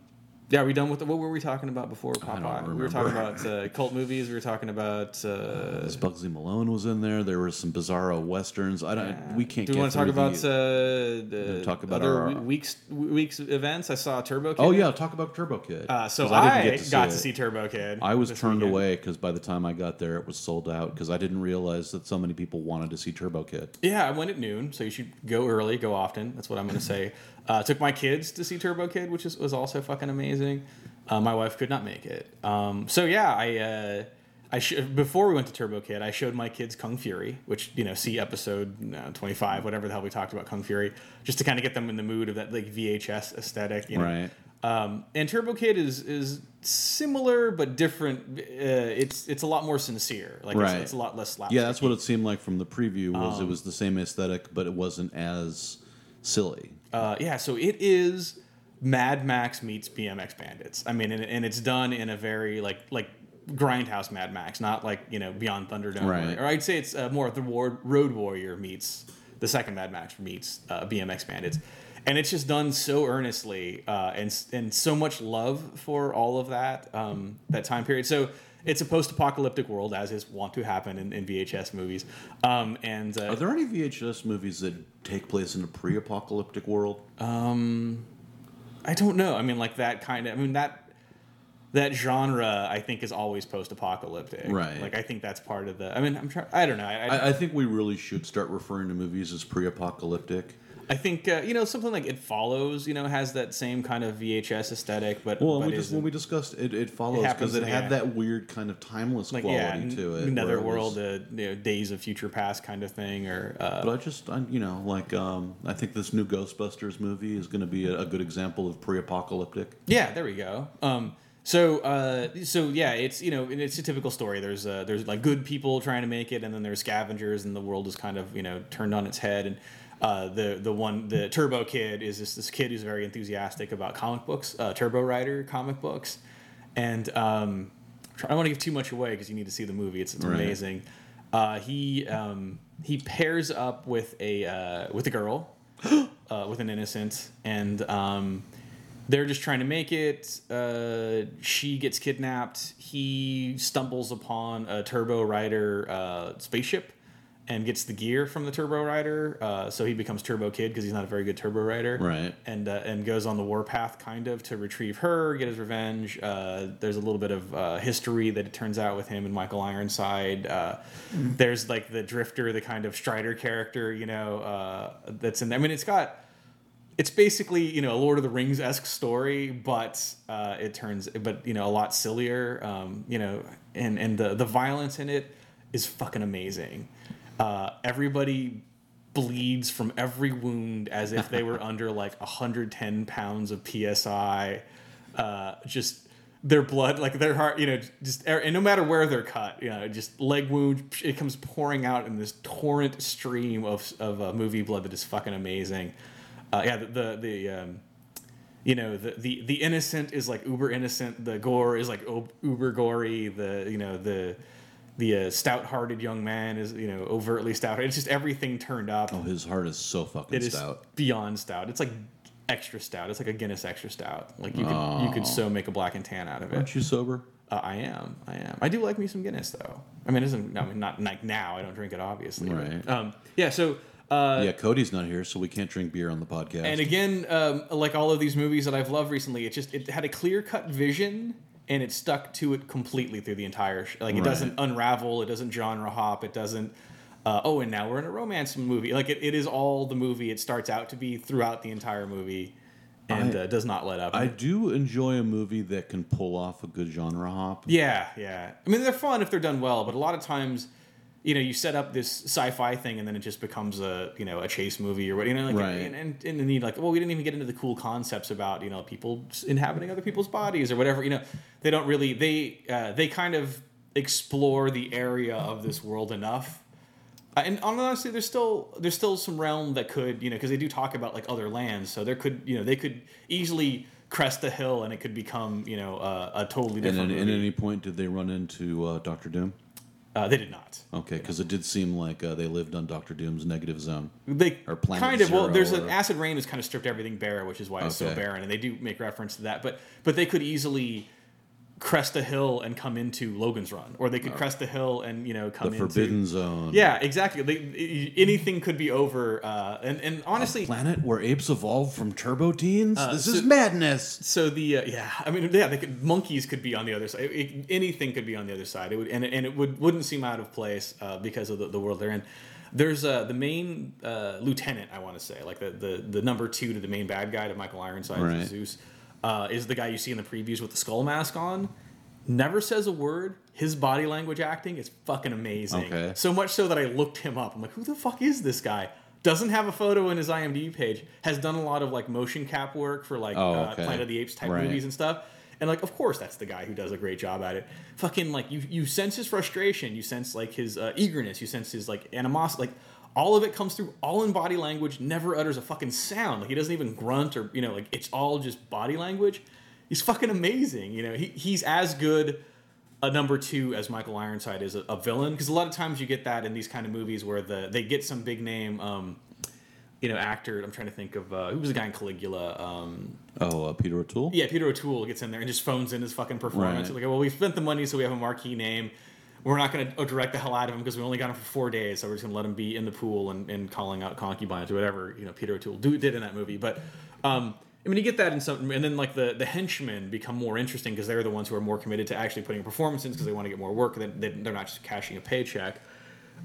yeah, are we done with the, what were we talking about before Popeye? We were talking about uh, cult movies. We were talking about. Uh, As Bugsy Malone was in there, there were some bizarro westerns. I don't. We can't. Do we want to talk about the- uh, the talk about other our- weeks weeks events? I saw Turbo Kid. Oh yeah, talk about Turbo Kid. Uh, so I, didn't get to got it. to see Turbo Kid. I was turned weekend. away because by the time I got there, it was sold out. Because I didn't realize that so many people wanted to see Turbo Kid. Yeah, I went at noon, so you should go early, go often. That's what I'm going to say. Uh, took my kids to see Turbo Kid, which is, was also fucking amazing. Uh, my wife could not make it. Um, so yeah, I uh, I sh- before we went to Turbo Kid, I showed my kids Kung Fury, which you know, see episode uh, 25, whatever the hell we talked about Kung Fury, just to kind of get them in the mood of that like VHS aesthetic, you know. Right. Um, and Turbo Kid is is similar but different. Uh, it's it's a lot more sincere. Like Right. it's, it's a lot less slapstick. Yeah, that's what it seemed like from the preview. Was it was the same aesthetic, but it wasn't as silly. Uh, yeah, so it is Mad Max meets BMX Bandits. I mean, and, and it's done in a very like like grindhouse Mad Max, not like you know Beyond Thunderdome. Right. Or, or I'd say it's uh, more of the War, Road Warrior meets the second Mad Max meets uh, BMX Bandits, and it's just done so earnestly uh, and and so much love for all of that um, that time period. So. It's a post-apocalyptic world, as is want to happen in, in VHS movies, um, and uh, Are there any VHS movies that take place in a pre-apocalyptic world? I don't know. I mean, like that kind of. I mean that that genre. I think is always post-apocalyptic. Right. Like I think that's part of the. I mean, I'm trying. I don't know. I, I, I, I think we really should start referring to movies as pre-apocalyptic. I think uh, you know something like It Follows. You know, has that same kind of VHS aesthetic, but Well, but we just when we discussed it, it follows because it had yeah. that weird kind of timeless like quality yeah, to it. another world, uh, you know, Days of Future Past kind of thing, or uh, But I just, I, you know, like um, I think this new Ghostbusters movie is going to be a, a good example of pre-apocalyptic. Yeah, there we go. Um, so, uh, so yeah, it's you know, it's a typical story. There's uh, there's like good people trying to make it, and then there's scavengers, and the world is kind of you know turned on its head. And uh, the the one the Turbo Kid is this this kid who's very enthusiastic about comic books, uh, Turbo Rider comic books, and um, I don't want to give too much away because you need to see the movie. It's, it's Right. amazing. Uh, he um, he pairs up with a uh, with a girl, uh, with an innocent, and um, they're just trying to make it. Uh, she gets kidnapped. He stumbles upon a Turbo Rider uh, spaceship and gets the gear from the Turbo Rider. Uh, so he becomes Turbo Kid because he's not a very good Turbo Rider. Right. And uh, and goes on the warpath kind of to retrieve her, get his revenge. Uh, there's a little bit of uh, history that it turns out with him and Michael Ironside. Uh, There's like the Drifter, the kind of Strider character, you know, uh, that's in there. I mean, it's got it's basically you know a Lord of the Rings esque story, but uh, it turns but you know a lot sillier. Um, you know, and and the the violence in it is fucking amazing. Uh, everybody bleeds from every wound as if they were under like 110 pounds of psi. Uh, just their blood, like their heart, you know, just and no matter where they're cut, you know, just leg wound, it comes pouring out in this torrent stream of of uh, movie blood that is fucking amazing. Uh, yeah, the the, the um, you know the, the the innocent is like uber innocent the gore is like uber gory the you know the the uh, stout-hearted young man is you know overtly stout. It's just everything turned up. Oh, his heart is so fucking it is stout. beyond stout. It's like extra stout. It's like a guinness extra stout. Like you could you could so make a black and tan out of it. Aren't you sober? uh, i am. I am. I do like me some guinness though. I mean it isn't i mean not like now. I don't drink it obviously but, Right. um yeah so uh yeah, Cody's not here, so we can't drink beer on the podcast. and again, um, like all of these movies that I've loved recently, it just it had a clear cut vision and it stuck to it completely through the entire. Sh- like it Right. doesn't unravel, it doesn't genre hop, it doesn't. Uh, oh, and now we're in a romance movie. Like it, it is all the movie it starts out to be throughout the entire movie, and I- uh, does not let up. I do enjoy a movie that can pull off a good genre hop. Yeah, yeah. I mean, they're fun if they're done well, but a lot of times, you know, you set up this sci-fi thing and then it just becomes a you know a chase movie or what you know, like, Right. and, and and then you like, well, we didn't even get into the cool concepts about you know people inhabiting other people's bodies or whatever. You know, they don't really they uh, they kind of explore the area of this world enough. Uh, and honestly, there's still there's still some realm that could you know because they do talk about like other lands, so there could you know they could easily crest the hill and it could become you know uh, a totally And different. at, at movie. any point, did they run into uh, Doctor Doom? Uh, they did not. Okay, because it did seem like uh, they lived on Doctor Doom's negative zone. They Or Planet kind of well. There's or- an acid rain has kind of stripped everything bare, which is why it's so barren, and they do make reference to that. But but they could easily crest a hill and come into Logan's Run, or they could crest a hill and you know come Oh. The into Forbidden Zone. Yeah, exactly. They, anything could be over, uh, and and honestly, Planet where apes evolved from turbo teens? this Uh, so- is madness. so the uh, yeah, I mean yeah, they could, monkeys could be on the other side. It- it- anything could be on the other side. It would and, it- and it would wouldn't seem out of place uh, because of the, the world they're in. There's uh, the main uh, lieutenant, I want to say, like the, the the number two to the main bad guy to Michael Ironside, Right. Zeus, uh, is the guy you see in the previews with the skull mask on. Never says a word. His body language acting is fucking amazing. Okay. So much so that I looked him up. I'm like, who the fuck is this guy? Doesn't have a photo in his IMDb page. Has done a lot of like motion cap work for like Oh, uh. Planet of the Apes type Right. movies and stuff. And like, of course, that's the guy who does a great job at it. Fucking like, you you sense his frustration, you sense like his uh, eagerness, you sense his like animosity, like all of it comes through all in body language. Never utters a fucking sound. Like he doesn't even grunt or you know, like it's all just body language. He's fucking amazing. You know, he he's as good a number two as Michael Ironside is a, a villain because a lot of times you get that in these kind of movies where the they get some big name. Um, you know, actor. I'm trying to think of uh, who was the guy in Caligula. Um, Oh, uh, Peter O'Toole? yeah, Peter O'Toole gets in there and just phones in his fucking performance. Right. Like, well, we spent the money, so we have a marquee name. We're not going to direct the hell out of him because we only got him for four days, so we're just going to let him be in the pool and, and calling out concubines or whatever you know Peter O'Toole do, did in that movie. But um, I mean, you get that in some, and then like the the henchmen become more interesting because they're the ones who are more committed to actually putting a performance in because they want to get more work. They, they, they're not just cashing a paycheck.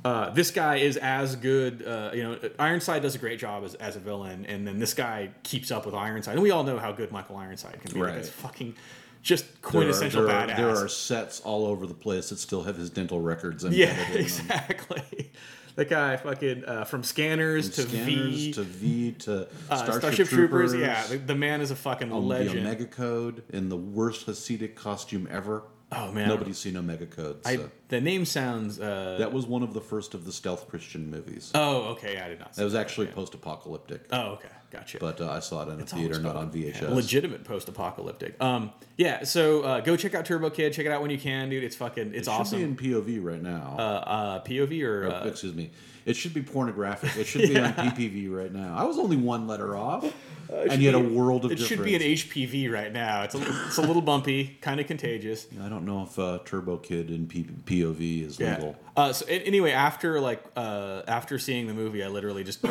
Uh, this guy is as good. Uh, you know, Ironside does a great job as, as a villain, and then this guy keeps up with Ironside. And we all know how good Michael Ironside can be. Like, Right. it's fucking just There are, quintessential there, are, badass. there are sets all over the place that still have his dental records. yeah, exactly. That guy fucking uh, from scanners to Scanners V to V to uh, Starship, Starship, Troopers. Troopers. Yeah, the, the man is a fucking um, legend. The Omega Code in the worst Hasidic costume ever. Oh, man. nobody's seen Omega Code. I, the name sounds. Uh, that was one of the first of the stealth Christian movies. oh, okay. I did not. See that was actually post-apocalyptic, Oh, okay. Gotcha. but uh, I saw it in a theater, not on VHS. legitimate post-apocalyptic. Um, yeah. So uh, go check out Turbo Kid. Check it out when you can, dude. It's fucking. It's It awesome. in POV right now. uh, uh, POV or Oh, uh, excuse me. It should be pornographic. It should be on PPV right now. I was only one letter off, and yet a world of it difference. should be an HPV right now. It's a, it's a little bumpy, kind of contagious. I don't know if uh, Turbo Kid in P- POV is Yeah. legal. Uh, so anyway, after like uh, after seeing the movie, I literally just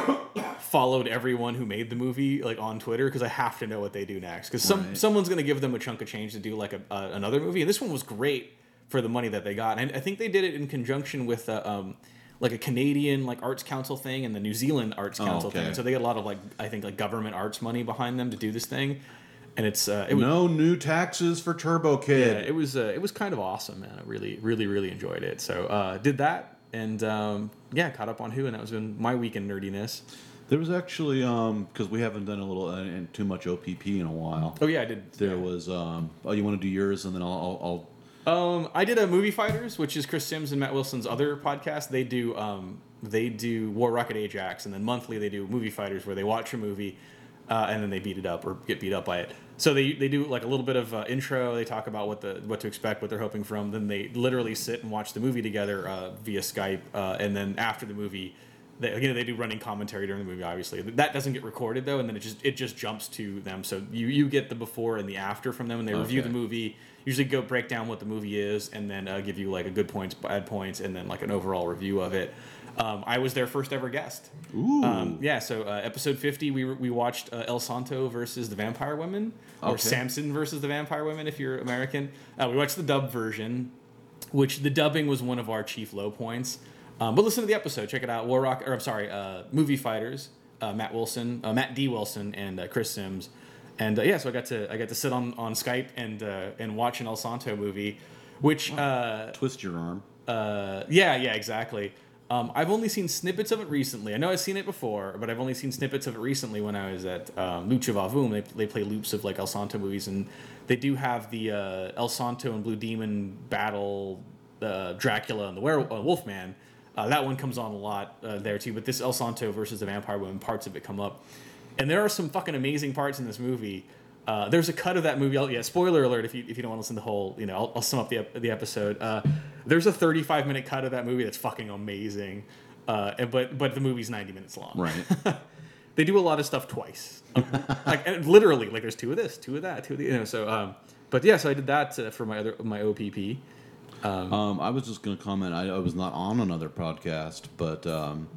followed everyone who made the movie like on Twitter because I have to know what they do next. Because some Right. someone's gonna give them a chunk of change to do like a, uh, another movie, and this one was great for the money that they got. And I think they did it in conjunction with uh, um, like a Canadian like arts council thing and the New Zealand arts Oh, council okay. thing. And so they get a lot of like I think like government arts money behind them to do this thing. And it's uh, it was No new taxes for Turbo Kid. yeah, it was uh, it was kind of awesome, man. I really, really, really enjoyed it. So uh, did that, and um, yeah, caught up on Who, and that was been my weekend nerdiness. There was actually um because we haven't done a little uh, and too much OPP in a while. Oh yeah, I did. There was um oh you want to do yours and then I'll I'll, Um, I did a movie fighters, which is Chris Sims and Matt Wilson's other podcast. They do um, they do War Rocket Ajax, and then monthly they do movie fighters, where they watch a movie uh, and then they beat it up or get beat up by it. So they, they do like a little bit of uh, intro. They talk about what the what to expect, what they're hoping from. Then they literally sit and watch the movie together uh, via Skype, uh, and then after the movie. They, again, they do running commentary during the movie. Obviously, that doesn't get recorded though, and then it just it just jumps to them. So you you get the before and the after from them, and they review the movie. Usually, go break down what the movie is, and then uh, give you like a good points, bad points, and then like an overall review of it. Um, I was their first ever guest. Ooh. Um, yeah, so uh, episode fifty, we we watched uh, El Santo versus the Vampire Women, or Okay. Samson versus the Vampire Women, if you're American. Uh, we watched the dub version, which the dubbing was one of our chief low points. Um, but listen to the episode. Check it out. War Rock, or I'm sorry, uh, Movie Fighters. Uh, Matt Wilson, uh, Matt D. Wilson, and uh, Chris Sims, and uh, yeah, so I got to I got to sit on, on Skype and uh, and watch an El Santo movie, which uh, twist your arm. uh, yeah, yeah, exactly. Um, I've only seen snippets of it recently. I know I've seen it before, but I've only seen snippets of it recently when I was at um, Lucha Vavoom. They, they play loops of like El Santo movies, and they do have the uh, El Santo and Blue Demon battle, uh, Dracula and the Were- uh, Wolfman. Uh, that one comes on a lot uh, there too. But this El Santo versus the Vampire Woman, parts of it come up, and there are some fucking amazing parts in this movie. Uh, there's a cut of that movie. I'll, yeah, spoiler alert if you if you don't want to listen to the whole, you know, I'll, I'll sum up the the episode. Uh, there's a 35 minute cut of that movie that's fucking amazing. Uh, and, but but the movie's 90 minutes long. Right. they do a lot of stuff twice, like and literally, like there's two of this, two of that, two of the, you know. So, um, but yeah, so I did that uh, for my other my OPP. Um, I was just going to comment. I, I was not on another podcast, but um,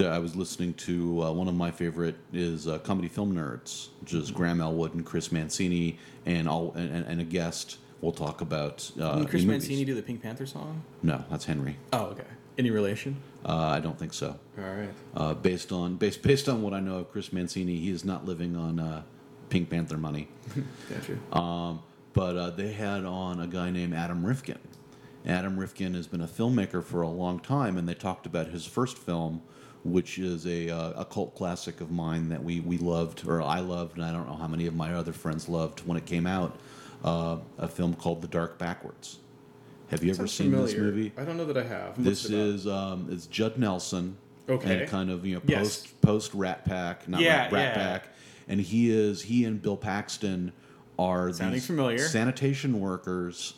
I was listening to uh, one of my favorite is uh, Comedy Film Nerds, which is Graham Elwood and Chris Mancini, and all and, and- a guest. We'll talk about uh, Did Chris new movies. Mancini do the Pink Panther song? No, that's Henry. Oh, okay. Any relation? Uh, I don't think so. All right. Uh, based on based based on what I know of Chris Mancini, he is not living on uh, Pink Panther money. Gotcha. Um, but uh, they had on a guy named Adam Rifkin. Adam Rifkin has been a filmmaker for a long time, and they talked about his first film, which is a, uh, a cult classic of mine that we, we loved, or I loved, and I don't know how many of my other friends loved when it came out. Uh, a film called The Dark Backwards. Have you ever seen this movie? I don't know that I have. What's This it is um, it's Judd Nelson, Okay. and kind of you know Yes. post post Rat Pack, not Yeah, Rat, Rat yeah. Pack, and he is he and Bill Paxton are Sounding these familiar. sanitation workers,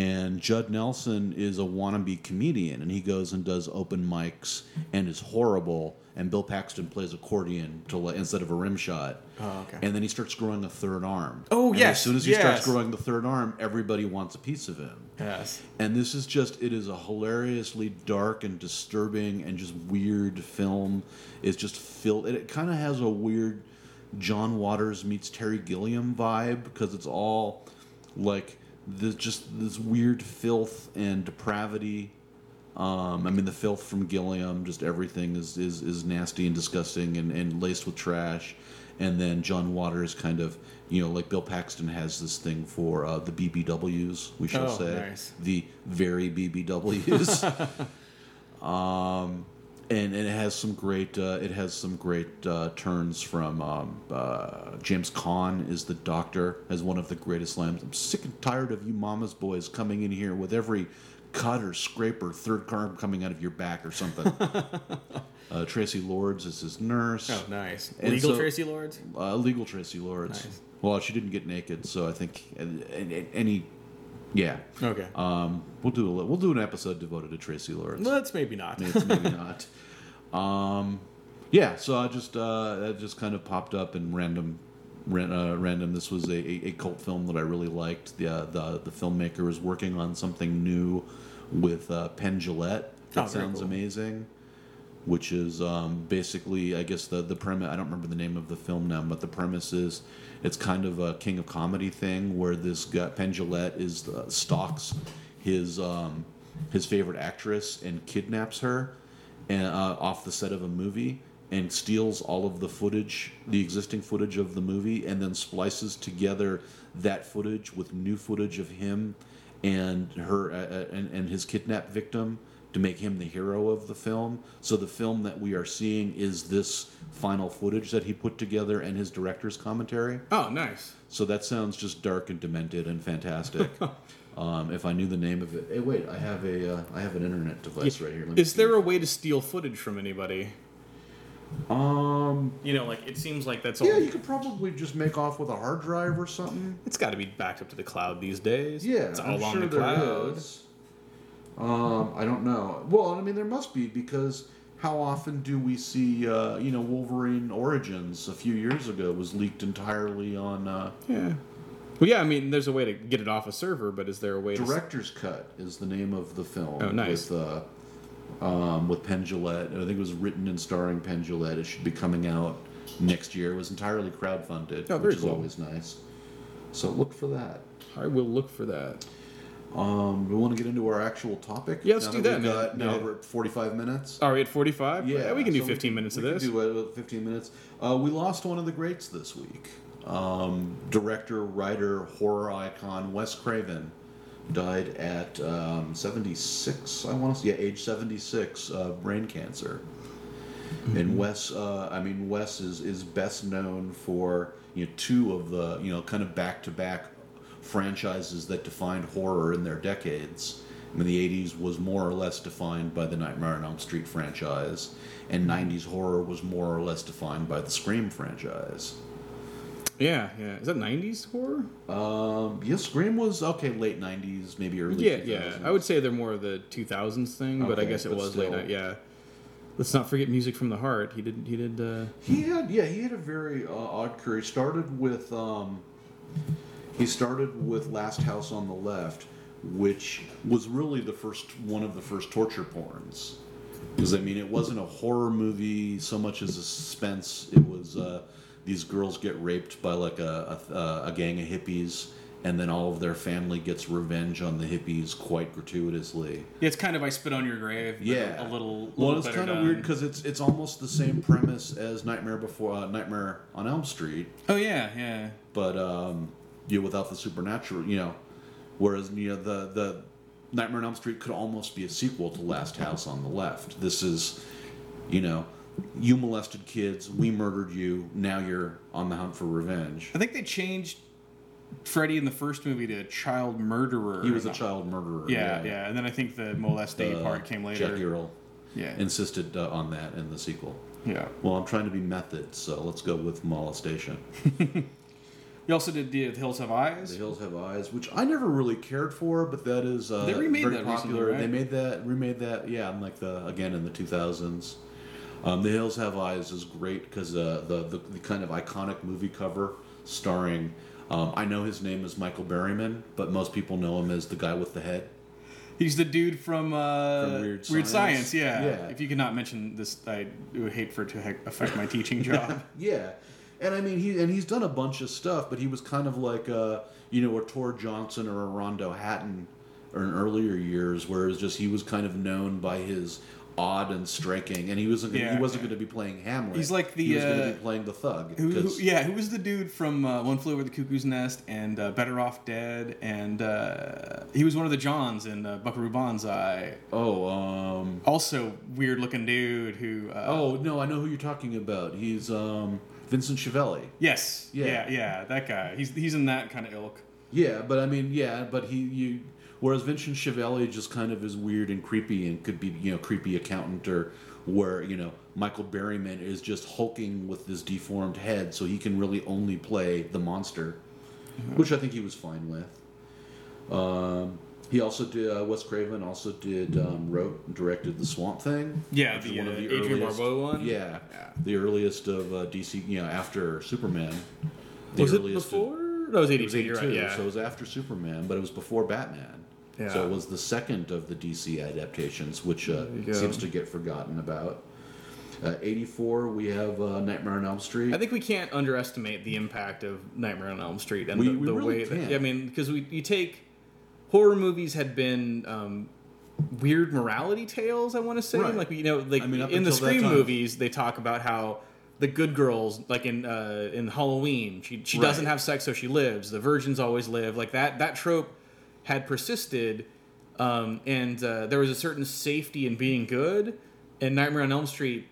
and Judd Nelson is a wannabe comedian, and he goes and does open mics and is horrible, and Bill Paxton plays accordion to instead of a rim shot. Oh, okay. And then he starts growing a third arm. Oh, And yes, As soon as he starts growing the third arm, everybody wants a piece of him. Yes. And this is just, it is a hilariously dark and disturbing and just weird film. It's just filled, it, kind of has a weird John Waters meets Terry Gilliam vibe because it's all like this, just this weird filth and depravity. Um, I mean, the filth from Gilliam, just everything is, is, is nasty and disgusting and, and laced with trash. And then John Waters kind of, you know, like Bill Paxton has this thing for uh, the BBWs, we shall Oh, say. nice. The very BBWs. um, and, and it has some great uh, it has some great uh, turns from um, uh, James Caan is the doctor as one of the greatest lambs. I'm sick and tired of you mama's boys coming in here with every cut or scrape or third arm coming out of your back or something. uh, Traci Lords is his nurse. Oh, nice. And Legal so- Traci Lords. Uh, legal Traci Lords. Nice. Well, she didn't get naked, so I think any, yeah. Okay. Um, we'll do a we'll do an episode devoted to Traci Lords. Let's maybe not. Maybe, maybe not. Um, yeah, so I just uh, that just kind of popped up in random, ran, uh, random. This was a, a, a cult film that I really liked. The uh, the the filmmaker was working on something new with uh, Penn Jillette. That Oh, sounds cool. amazing. Which is um, basically, I guess the the premise. I don't remember the name of the film now, but the premise is it's kind of a King of Comedy thing where this guy Penn Jillette is uh, stalks his um, his favorite actress and kidnaps her and, uh, off the set of a movie and steals all of the footage, the existing footage of the movie, and then splices together that footage with new footage of him and her uh, uh, and, and his kidnapped victim to make him the hero of the film. So the film that we are seeing is this final footage that he put together and his director's commentary. Oh, nice. So that sounds just dark and demented and fantastic. um, if I knew the name of it, hey, wait, I have a uh, I have an internet device right here. Is there a way to steal footage from anybody? Um, You know, like it seems like that's all. yeah, you could probably just make off with a hard drive or something. It's got to be backed up to the cloud these days. Yeah, it's all I'm on sure the cloud. is. Um, I don't know. Well, I mean, there must be because how often do we see, uh, you know, Wolverine Origins a few years ago was leaked entirely on uh, Yeah. Well, yeah. I mean, there's a way to get it off a server, but is there a way to? Director's Cut is the name of the film. Oh, nice. With, uh, um, with Penn Jillette. I think it was written and starring Penn Jillette. It should be coming out next year. It was entirely crowdfunded, Oh, very which is cool. always nice. So look for that. I will look for that. Um, we want to get into our actual topic. Yeah, let's now do we've that, man. Got, now Yeah. we're at forty-five minutes. Are we at 45? Yeah, we can do so 15 minutes we of can this. do uh, 15 minutes. Uh, we lost one of the greats this week. Um, director, writer, horror icon Wes Craven died at um, 76. I want to say, yeah, age 76, uh, brain cancer. Mm-hmm. And Wes, uh, I mean, Wes is is best known for you know two of the you know kind of back to back franchises that defined horror in their decades. I mean, the 80s was more or less defined by the Nightmare on Elm Street franchise, and 90s horror was more or less defined by the Scream franchise. Yeah, yeah. Is that '90s horror? Um, yeah, Scream was okay, late '90s, maybe early. Yeah, 2000s. yeah. I would say they're more of the 2000s thing, but I guess it was late still. night. Yeah. Let's not forget music from the heart. He did. He did. Uh, He had, yeah, he had a very uh, odd career. He started with, um, he started with Last House on the Left, which was really the first one of the first torture porns. Because I mean, it wasn't a horror movie so much as a suspense. It was uh, these girls get raped by like a, a a gang of hippies, and then all of their family gets revenge on the hippies quite gratuitously. yeah, it's kind of I spit on your grave. Yeah, a, a little. Well, it's kind of weird because it's it's almost the same premise as Nightmare Before uh, Nightmare on Elm Street, Oh yeah, yeah. but um, you know, without the supernatural. You know, whereas you know the the Nightmare on Elm Street could almost be a sequel to Last House on the Left. This is, you know, you molested kids, we murdered you. Now you're on the hunt for revenge. I think they changed Freddy in the first movie to a child murderer. He was a child murderer. Yeah, yeah, and then I think the molestate Uh, part came later. Jack Earl yeah, insisted uh, on that in the sequel. yeah. Well, I'm trying to be method, so let's go with molestation. You also did the Hills Have Eyes. The Hills Have Eyes, which I never really cared for, but that is uh, They remade very that recently, popular. right? They made that, remade that, yeah, in like the again in the 2000s. Um, the Hills Have Eyes is great because uh, the, the the kind of iconic movie cover starring. Um, I know his name is Michael Berryman, but most people know him as the guy with the head. He's the dude from, uh, From Weird Science. Science. Yeah. Yeah. If you could not mention this, I would hate for it to affect my teaching job. Yeah, and I mean he and he's done a bunch of stuff, but he was kind of like uh, you know a Tor Johnson or a Rondo Hatton, or in earlier years, whereas just he was kind of known by his odd and striking, and he wasn't Yeah, he wasn't yeah. going to be playing Hamlet. He's like the, he was going uh, to be playing the thug. Who, who, yeah, who was the dude from uh, One Flew Over the Cuckoo's Nest and uh, Better Off Dead? And uh, he was one of the Johns in uh, Buckaroo Banzai. Oh, um, Also, weird looking dude who. Uh, oh no, I know who you're talking about. He's um, Vincent Schiavelli. yes, Yeah. yeah, yeah, that guy. He's he's in that kind of ilk. Yeah, but I mean, yeah, but he you whereas Vincent Schiavelli just kind of is weird and creepy and could be you know creepy accountant or where you know Michael Berryman is just hulking with this deformed head, so he can really only play the monster, which I think he was fine with. Um, he also did uh, Wes Craven also did um, wrote and directed the Swamp Thing. Yeah, which is the, uh, Adrienne Barbeau one? Yeah, Yeah. the earliest of uh, DC. You know, after Superman. The Was it earliest of- before? No, it was it was 82. Right, yeah. so it was after Superman, but it was before Batman. Yeah. So it was the second of the DC adaptations, which uh, seems to get forgotten about. Uh, 84, we have uh, Nightmare on Elm Street. I think we can't underestimate the impact of Nightmare on Elm Street and We- the, we the really way that can't. I mean, because we you take horror movies had been um, weird morality tales. I want to say, Right. like you know, like I mean, in the Scream movies, they talk about how the good girls, like in uh, in Halloween, she she Right. doesn't have sex, so she lives. The virgins always live. Like that that trope had persisted, um, and uh, there was a certain safety in being good. And Nightmare on Elm Street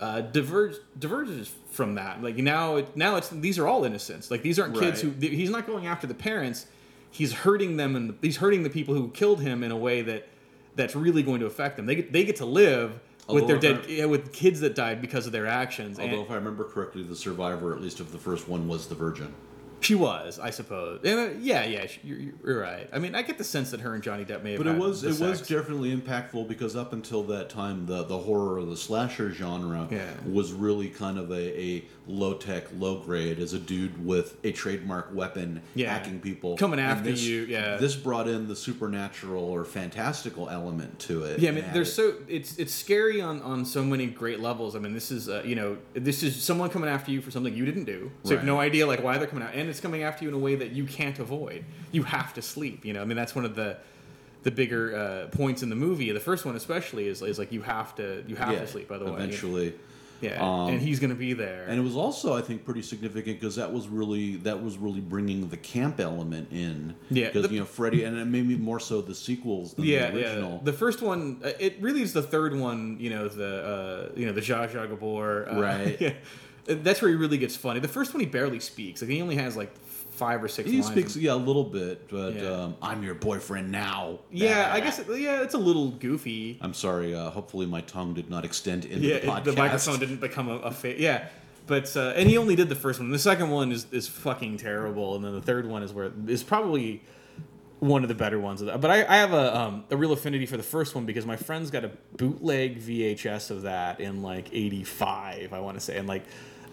uh, diverge, diverges from that. Like now, it, now it's these are all innocents. Like these aren't kids who Right. he's not going after the parents. He's hurting them, and he's hurting the people who killed him in a way that that's really going to affect them. They get they get to live with their dead yeah, with kids that died because of their actions. Although, And if I remember correctly, the survivor, at least of the first one, was the Virgin. she was, I suppose. And, uh, yeah, yeah, she- you're, you're right. I mean, I get the sense that her and Johnny Depp may have. But it was it was definitely impactful because up until that time, the the horror or the slasher genre Yeah. was really kind of a, a low tech, low grade as a dude with a trademark weapon Yeah. hacking people, Coming after this- you, yeah. This brought in the supernatural or fantastical element to it. Yeah, I mean, there's so it's it's scary on on so many great levels. I mean, this is uh, you know this is someone coming after you for something you didn't do, so you have no idea like why they're coming out, and it's coming after you in a way that you can't avoid. You have to sleep. You know, I mean, that's one of the the bigger uh, points in the movie. The first one especially is is like you have to you have yeah, to sleep. By the way, eventually. Yeah, Um, and he's gonna be there. And it was also, I think, pretty significant because that was really that was really bringing the camp element in. Yeah, because you know Freddy, and it maybe more so the sequels than yeah, the original. yeah. The first one, uh, it really is the third one. You know the uh, you know the Zsa Zsa Gabor. Uh, Right. yeah. That's where he really gets funny. The first one he barely speaks. Like he only has like five or six. He lines. speaks, yeah, a little bit, but Yeah. um, I'm your boyfriend now. Yeah, I guess. It, yeah, it's a little goofy. I'm sorry. Uh, hopefully, my tongue did not extend into Yeah, the podcast. it- the microphone didn't become a, a fa- Yeah, but uh, and he only did the first one. The second one is is fucking terrible, and then the third one is where is probably one of the better ones. of that. But I, I have a um, a real affinity for the first one because my friends got a bootleg VHS of that in like '85, I want to say, and like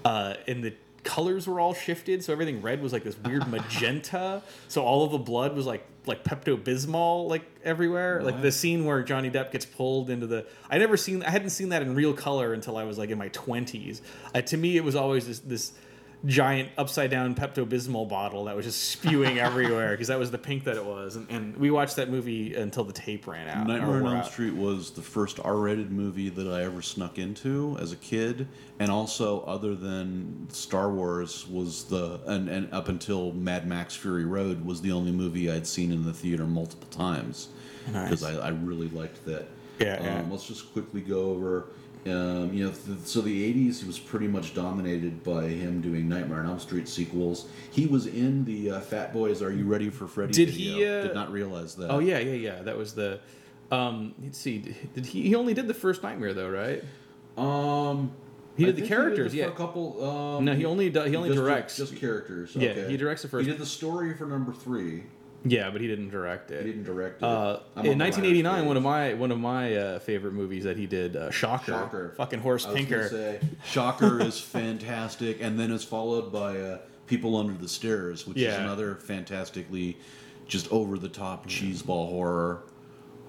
uh, and the colors were all shifted, so everything red was like this weird magenta. so all of the blood was like like Pepto Bismol like everywhere. Like the scene where Johnny Depp gets pulled into the. I never seen. I hadn't seen that in real color until I was like in my twenties. Uh, to me, it was always this this giant upside down Pepto Bismol bottle that was just spewing everywhere because that was the pink that it was. And, and we watched that movie until the tape ran out. Nightmare on Elm out. Street was the first R-rated movie that I ever snuck into as a kid, and also other than Star Wars was the and, and up until Mad Max Fury Road was the only movie I'd seen in the theater multiple times because Nice. I, I really liked that. Yeah, um, yeah. Let's just quickly go over. Um, you know, th- so the '80s he was pretty much dominated by him doing Nightmare on Elm Street sequels. He was in the uh, Fat Boys "Are You Ready for Freddy?" Did video. he, uh, Did not realize that. Oh yeah, yeah, yeah. That was the. Um, let's see. Did he? He only did the first Nightmare though, right? Um, He I did the think characters, He did yeah. a couple. Um, No, he only he only just, directs. just characters. Yeah, okay. he directs the first- He did the story for number three. Yeah, but he didn't direct it. He didn't direct it. Uh, in 1989, one of my one of my uh, favorite movies that he did, uh, Shocker, Shocker. fucking Horse I was Pinker. say, Shocker is fantastic, and then it's followed by uh, People Under the Stairs, which is another fantastically just over the top cheeseball horror.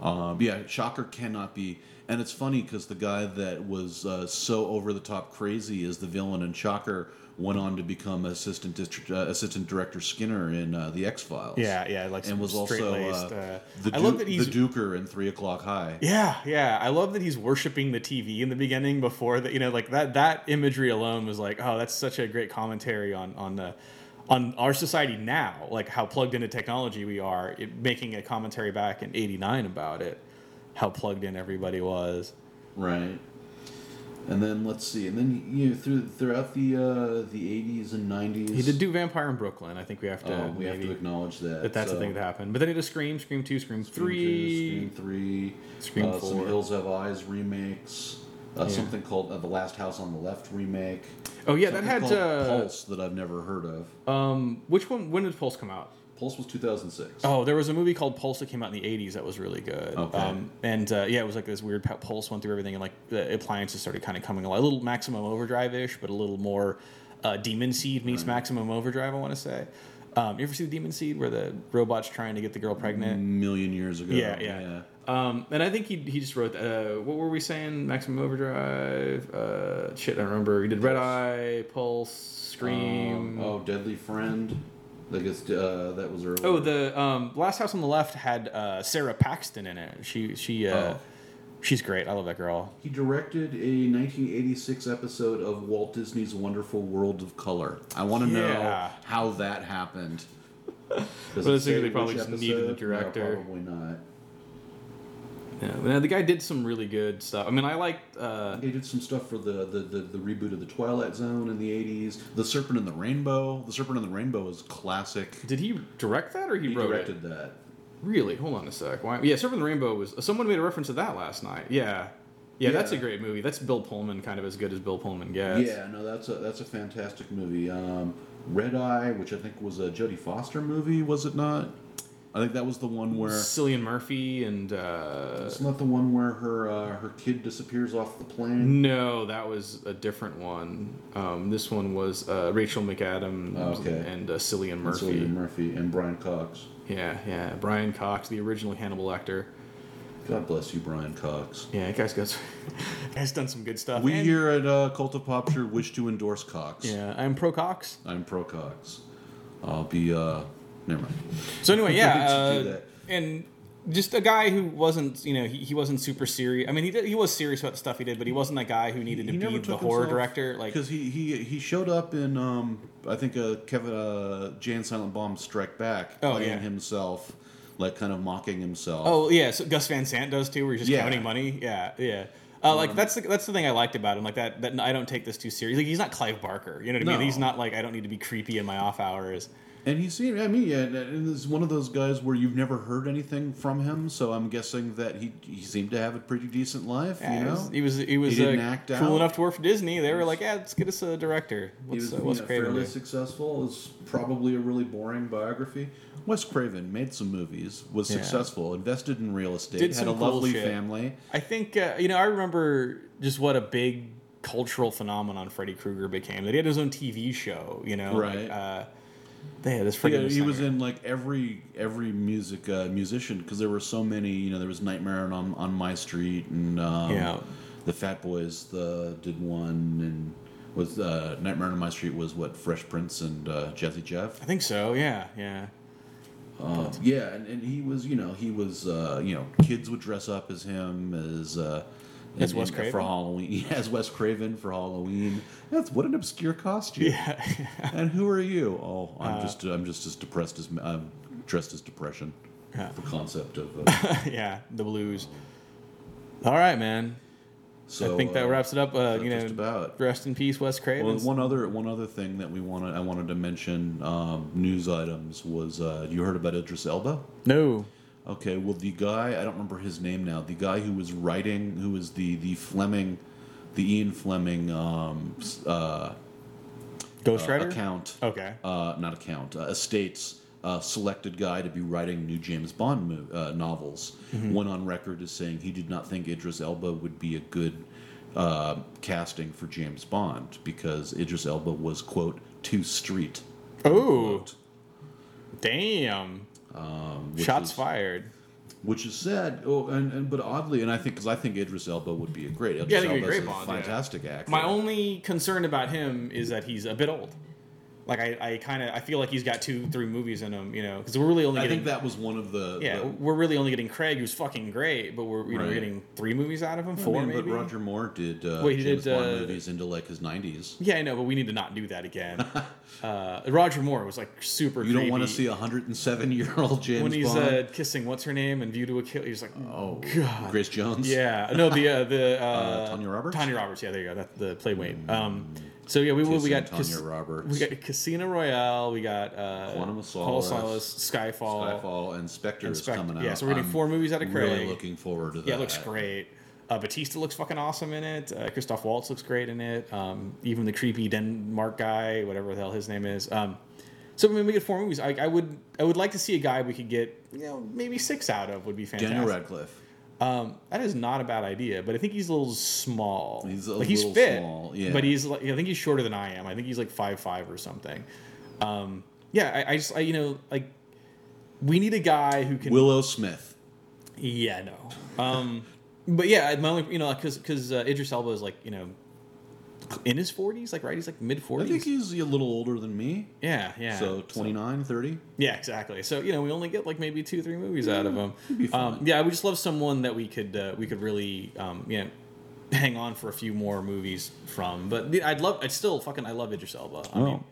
Um, yeah, Shocker cannot be. And it's funny because the guy that was uh, so over the top crazy as the villain in Shocker went on to become assistant district, uh, assistant director Skinner in uh, the X Files. Yeah, yeah, like and was also uh, uh, the, I love that he's- the Duker in Three O'clock High. Yeah, yeah. I love that he's worshiping the TV in the beginning before that. You know, like that that imagery alone was like, oh, that's such a great commentary on on the on our society now, like how plugged into technology we are. It, making a commentary back in '89 about it, how plugged in everybody was. Right. And then let's see, and then you know through throughout the uh, the eighties and nineties, He did do Vampire in Brooklyn. I think we have to Oh, we have to acknowledge that. that that's so, a thing that happened. But then he did Scream, Scream Two, Scream, Scream Three. two, Scream three, Scream uh, some four. Hills Have Eyes remakes, uh, Yeah. something called uh, The Last House on the Left remake. Oh yeah, that had uh, Pulse that I've never heard of. um, which one? When did Pulse come out? Pulse was two thousand six. Oh, there was a movie called Pulse that came out in the '80s that was really good. Okay. Um, and uh, yeah, it was like this weird pulse went through everything, and like the appliances started kind of coming along, a little Maximum Overdrive ish, but a little more uh, Demon Seed meets Maximum Overdrive. I want to say. Um, you ever see the Demon Seed where the robot's trying to get the girl pregnant? A million years ago. Yeah, yeah. Um, and I think he, he just wrote. Uh, what were we saying? Maximum Overdrive. Uh, shit, I don't remember. He did Red Eye, Pulse, Scream. Um, oh, Deadly Friend. I guess uh, that was early. Oh, the um, Last House on the Left had uh, Sara Paxton in it. She she uh, Oh. she's great. I love that girl. He directed a 1986 episode of Walt Disney's Wonderful World of Color. I want to know how that happened. Does Well, it I think they probably which just needed a director. No, probably not. Yeah, but, the guy did some really good stuff. I mean, I liked. Uh, He did some stuff for the, the, the, the reboot of the Twilight Zone in the 80s. The Serpent and the Rainbow. The Serpent and the Rainbow is classic. did he direct that or he, He wrote directed it? that. Really? Hold on a sec. Why? Yeah, Serpent and the Rainbow was. Someone made a reference to that last night. Yeah. Yeah, that's a great movie. That's Bill Pullman, kind of as good as Bill Pullman gets. Yeah, no, that's a that's a fantastic movie. Um, Red Eye, which I think was a Jodie Foster movie, was it not? I think that was the one where Cillian Murphy and uh, It's not the one where her uh, her kid disappears off the plane. no, that was a different one. Um, this one was uh, Rachel McAdams okay. and uh, Cillian Murphy. Cillian Murphy and Brian Cox. Yeah, yeah. Brian Cox, the original Hannibal Lecter. God bless you, Brian Cox. Yeah, that guy's got guy's done some good stuff. We And- here at uh, Cult of Popture wish to endorse Cox. Yeah, I'm pro Cox. I'm pro Cox. I'll be. uh Never mind. So anyway, yeah, uh, and just a guy who wasn't, you know, he, he wasn't super serious. I mean, he did, he was serious about the stuff he did, but he wasn't that guy who needed to be the horror director. Like, because he, he he showed up in um I think uh, Kevin uh, Jay Silent Bob Strike Back Oh, playing yeah. himself, like kind of mocking himself. oh yeah, so Gus Van Sant does too, where he's just Yeah. counting money. Yeah, yeah. Uh, like Um, that's the, that's the thing I liked about him, like that that I don't take this too serious. Like he's not Clive Barker, you know what I mean? No. He's not like I don't need to be creepy in my off hours. And he seemed, I mean, yeah, and- it's one of those guys where you've never heard anything from him, so I'm guessing that he he seemed to have a pretty decent life, Yeah, you he know? was he was, he was didn't uh, act cool out. enough to work for Disney. They were like, yeah, let's get us a director. he was uh, you know, Craven fairly do? successful. It was probably a really boring biography. Wes Craven made some movies, was Yeah. successful, invested in real estate, Did had a cool lovely shit. family. I think uh, you know. I remember just what a big cultural phenomenon Freddy Krueger became. That he had his own TV show. You know, Right. Like, uh, they had this Freddy. Yeah, he was in like every every music uh, musician because there were so many. You know, there was Nightmare on on My Street and um, Yeah. the Fat Boys the did one and was uh, Nightmare on My Street was what Fresh Prince and uh, Jazzy Jeff. I think so. Yeah, yeah. Uh, yeah, and, and he was you know he was uh, you know kids would dress up as him as. Uh, As Wes Craven? for Halloween. As Wes Craven for Halloween. That's what an obscure costume. Yeah. And who are you? Oh, I'm Uh, just I'm just as depressed as I'm dressed as depression. Yeah. The concept of uh, yeah, the blues. All right, man. so. I think that uh, wraps it up. Uh, you know, just about. rest in peace, Wes Craven. Well, one other one other thing that we wanted I wanted to mention um, news items was uh, you heard about Idris Elba? no. Okay, well the guy I don't remember his name now. The guy who was writing, who was the the Fleming, the Ian Fleming um, uh, Ghost uh, account. Okay. uh, not account, uh, estates uh, selected guy to be writing new James Bond mo- uh, novels Mm-hmm. went on record as saying he did not think Idris Elba would be a good uh, casting for James Bond because Idris Elba was quote too street. Oh, damn. Um, which Shots is, fired. Which is sad. Oh, and, and but oddly, and I think because I think Idris Elba would be a great. Idris Yeah, I think he'd a Elba's great Bond, yeah. fantastic actor. My only concern about him is that he's a bit old. Like I, I kind of I feel like he's got two, three movies in him. You know, because we're really only I getting. think that was one of the. yeah, the- we're really only getting Craig, who's fucking great, but we're you Right. we're getting three movies out of him, I four mean, maybe. But Roger Moore did uh, Wait, he James did, Bond uh, movies into like his nineties. Yeah, I know, but we need to not do that again. uh, Roger Moore was like super. You don't want to see a hundred and seven year old James when he's Bond. uh, kissing what's her name and View to a Kill. He's like, oh, God. Grace Jones. Yeah, no, the uh, the uh, Uh, Tanya Roberts? Tanya Roberts, yeah, there you go. That the playweight. Um, so yeah, we we, we got Tanya Cas- Roberts. we got Casino Royale, we got uh, Quantum of Quantum Solace, Skyfall, Skyfall and Spectre and is Spectre. coming out. Yeah, so we're getting I'm four movies out of Craig. Really looking forward to that. Yeah, it looks great. Uh, Batista looks fucking awesome in it. Uh, Christoph Waltz looks great in it. Um, even the creepy Denmark guy, whatever the hell his name is. Um, so I mean, we get four movies. I, I would, I would like to see a guy we could get, you know, maybe six out of would be fantastic. Daniel Radcliffe. Um, that is not a bad idea, but I think he's a little small. He's a like he's little fit, small, yeah. but he's like I think he's shorter than I am. I think he's like five five or something. Um, yeah, I, I just I, you know like we need a guy who can. Willow Smith. Yeah, no. Um, but yeah, my only you know because because uh, Idris Elba is like you know in his forties, like right, he's like mid 40s. I think he's a little older than me. Yeah, yeah. So 29, 30. Yeah, exactly. So you know, we only get like maybe two, three movies out of him. Um, yeah, we just love someone that we could uh, we could really um, you know hang on for a few more movies from. But I'd love, I'd still fucking, I love Idris Elba. I Oh. mean,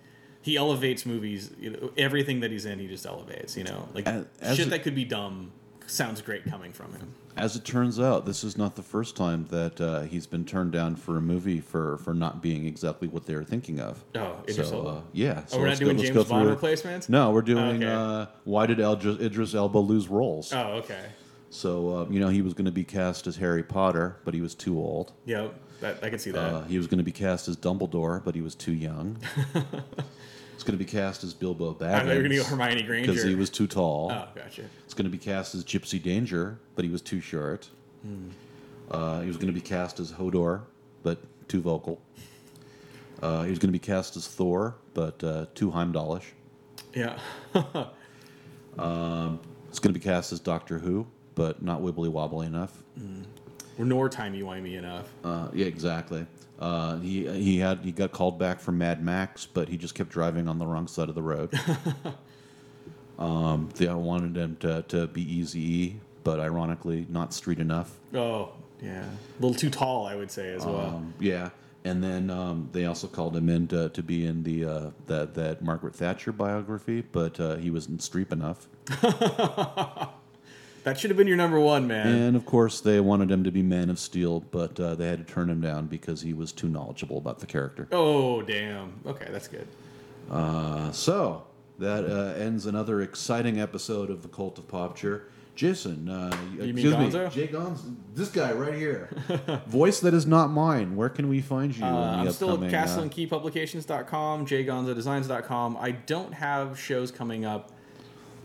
he elevates movies. You know, everything that he's in, he just elevates. You know, like As- as shit a- that could be dumb sounds great coming from him. As it turns out, this is not the first time that uh, he's been turned down for a movie for, for not being exactly what they were thinking of. Oh, Idris so, Elba. uh, yeah. So oh, we're not let's go- doing James Bond replacements. No, we're doing Okay. uh, why did Eldr- Idris Elba lose roles? Oh, okay. So, uh, you know, he was going to be cast as Harry Potter, but he was too old. Yep, that, I can see that. Uh, he was going to be cast as Dumbledore, but he was too young. He's going to be cast as Bilbo I thought you were gonna go Baggins Hermione Granger. because he was too tall. Oh, gotcha. It's going to be cast as Gypsy Danger, but he was too short. Uh, he was going to be cast as Hodor, but too vocal. Uh, he was going to be cast as Thor, but uh, too Heimdallish. Yeah. It's going to be cast as Doctor Who, but not wibbly wobbly enough. We're nor timey wimey enough. Uh, yeah, exactly. Uh, he he had he got called back from Mad Max, but he just kept driving on the wrong side of the road. um, they wanted him to, to be Easy, but ironically not street enough. Oh, yeah. A little too tall, I would say, as well. Um, yeah, and then um, they also called him in to, to be in the uh, that that Margaret Thatcher biography, but uh, he wasn't streep enough. that should have been your number one, man. And of course, they wanted him to be Man of Steel, but uh, they had to turn him down because he was too knowledgeable about the character. oh, damn. Okay, that's good. Uh, so that uh, ends another exciting episode of the Cult of Popture. Jason, uh, You mean excuse me, Jay Gonzo, this guy right here, voice that is not mine. Where can we find you? Uh, I'm still at uh, castleandkeypublications.com, jgonzodesigns.com. I don't have shows coming up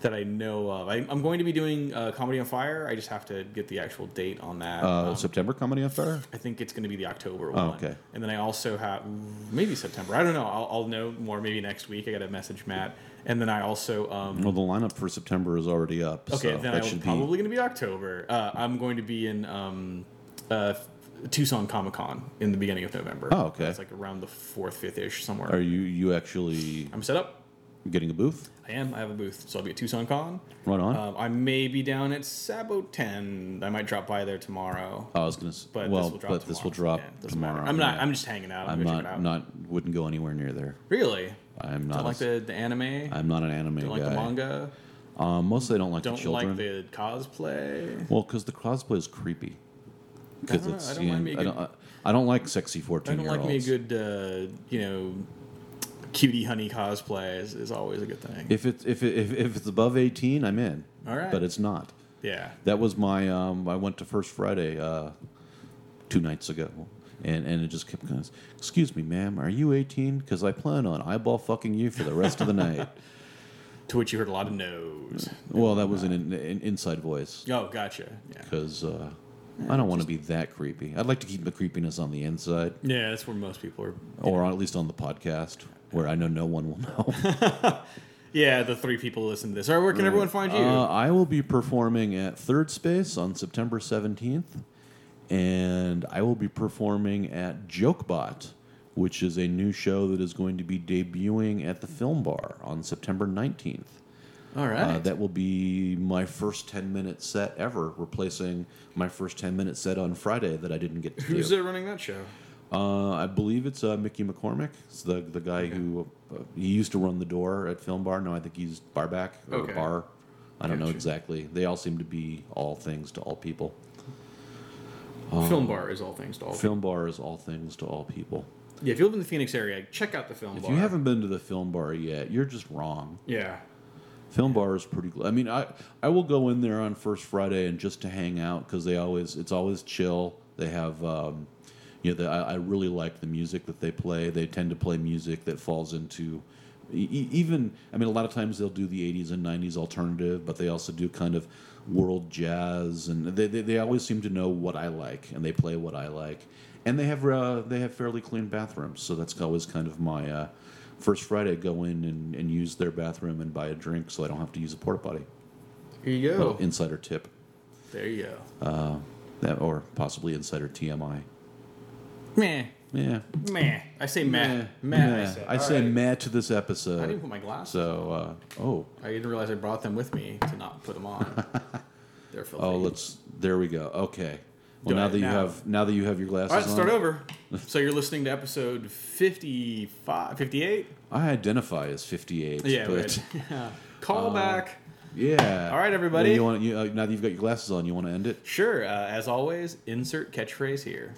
that I know of. I, I'm going to be doing uh, Comedy on Fire. I just have to get the actual date on that. uh, Um, September Comedy on Fire. I think it's going to be the October Oh, one. okay. And then I also have maybe September. I don't know. I'll, I'll know more maybe next week. I got to message Matt. And then I also um, Well, the lineup for September is already up. okay. so then that I should probably going to be October. Uh, I'm going to be in um, uh, Tucson Comic Con in the beginning of November. Oh, okay. It's like around the fourth, fifth ish somewhere. Are you you actually I'm set up. Getting a booth? I am. I have a booth, so I'll be at Tucson Con. Right on. Um, I may be down at Saboten. I might drop by there tomorrow. I was gonna. s- But well, this will drop but this will tomorrow. drop Yeah, doesn't matter. tomorrow. I'm not. yeah. I'm just hanging out. I'm gonna check it not. out. Not wouldn't go anywhere near there. Really? I'm not. Don't not. like a- the, the anime. I'm not an anime don't guy. like the manga. Um, mostly I don't like Don't the children. like the cosplay. Well, because the cosplay is creepy. Because don't know, it's I don't you mind know, me a I good- don't. I don't like sexy I fourteen don't year olds. like me a good, uh, you know, cutie honey cosplay is, is always a good thing. If it's if it, if, if it's above eighteen, I'm in. All right. But it's not. yeah. That was my. Um, I went to First Friday uh, two nights ago, and and it just kept going. Excuse me, ma'am, are you 18? Because I plan on eyeball fucking you for the rest of the night. To which you heard a lot of no's. Well, that was an, an inside voice Oh, gotcha. Yeah. because uh, I don't want to be that creepy. I'd like to keep the creepiness on the inside, Yeah, that's where most people are. or at least on the podcast, where I know no one will know. Yeah, the three people who listen to this. All right, where can everyone find you? Uh, I will be performing at Third Space on September 17th, and I will be performing at Jokebot, which is a new show that is going to be debuting at the Film Bar on September 19th. All right. Uh, that will be my first 10 minute set ever, replacing my first 10 minute set on Friday that I didn't get to Who's do. uh, running that show? Uh, I believe it's uh, Mickey McCormick. It's the the guy who uh, he used to run the door at Film Bar. No, I think he's barback or Okay. bar. I don't know exactly. They all seem to be all things to all people. film bar is all things to all. Film Bar is all things to all people. Yeah, if you live in the Phoenix area, check out the film bar. If bar. you haven't been to the Film Bar yet, you're just wrong. yeah, Film Bar is pretty. I mean, I I will go in there on first Friday and just to hang out because they always it's always chill. They have. Um, you know, the, I, I really like the music that they play. They tend to play music that falls into, e- even. I mean, a lot of times they'll do the '80s and '90s alternative, but they also do kind of world jazz, and they, they, they always seem to know what I like, and they play what I like, and they have uh, they have fairly clean bathrooms, so that's always kind of my uh, first Friday. Go in and, and use their bathroom and buy a drink, so I don't have to use a porta potty. here you go. Little insider tip, there you go. uh, that or possibly insider TMI. meh, Yeah. meh. I say meh, meh. meh. I say, I say right. meh to this episode. I didn't put my glasses. So, uh, oh, I didn't realize I brought them with me to not put them on. They're filthy. oh, let's. There we go. Okay. Well, now that you now- have now that you have your glasses All right, on, start over. so you're listening to episode 55, 58? I identify as fifty-eight. Yeah, but call back. yeah. All right, everybody. You want you, uh, now that you've got your glasses on, you want to end it? Sure. Uh, as always, insert catchphrase here.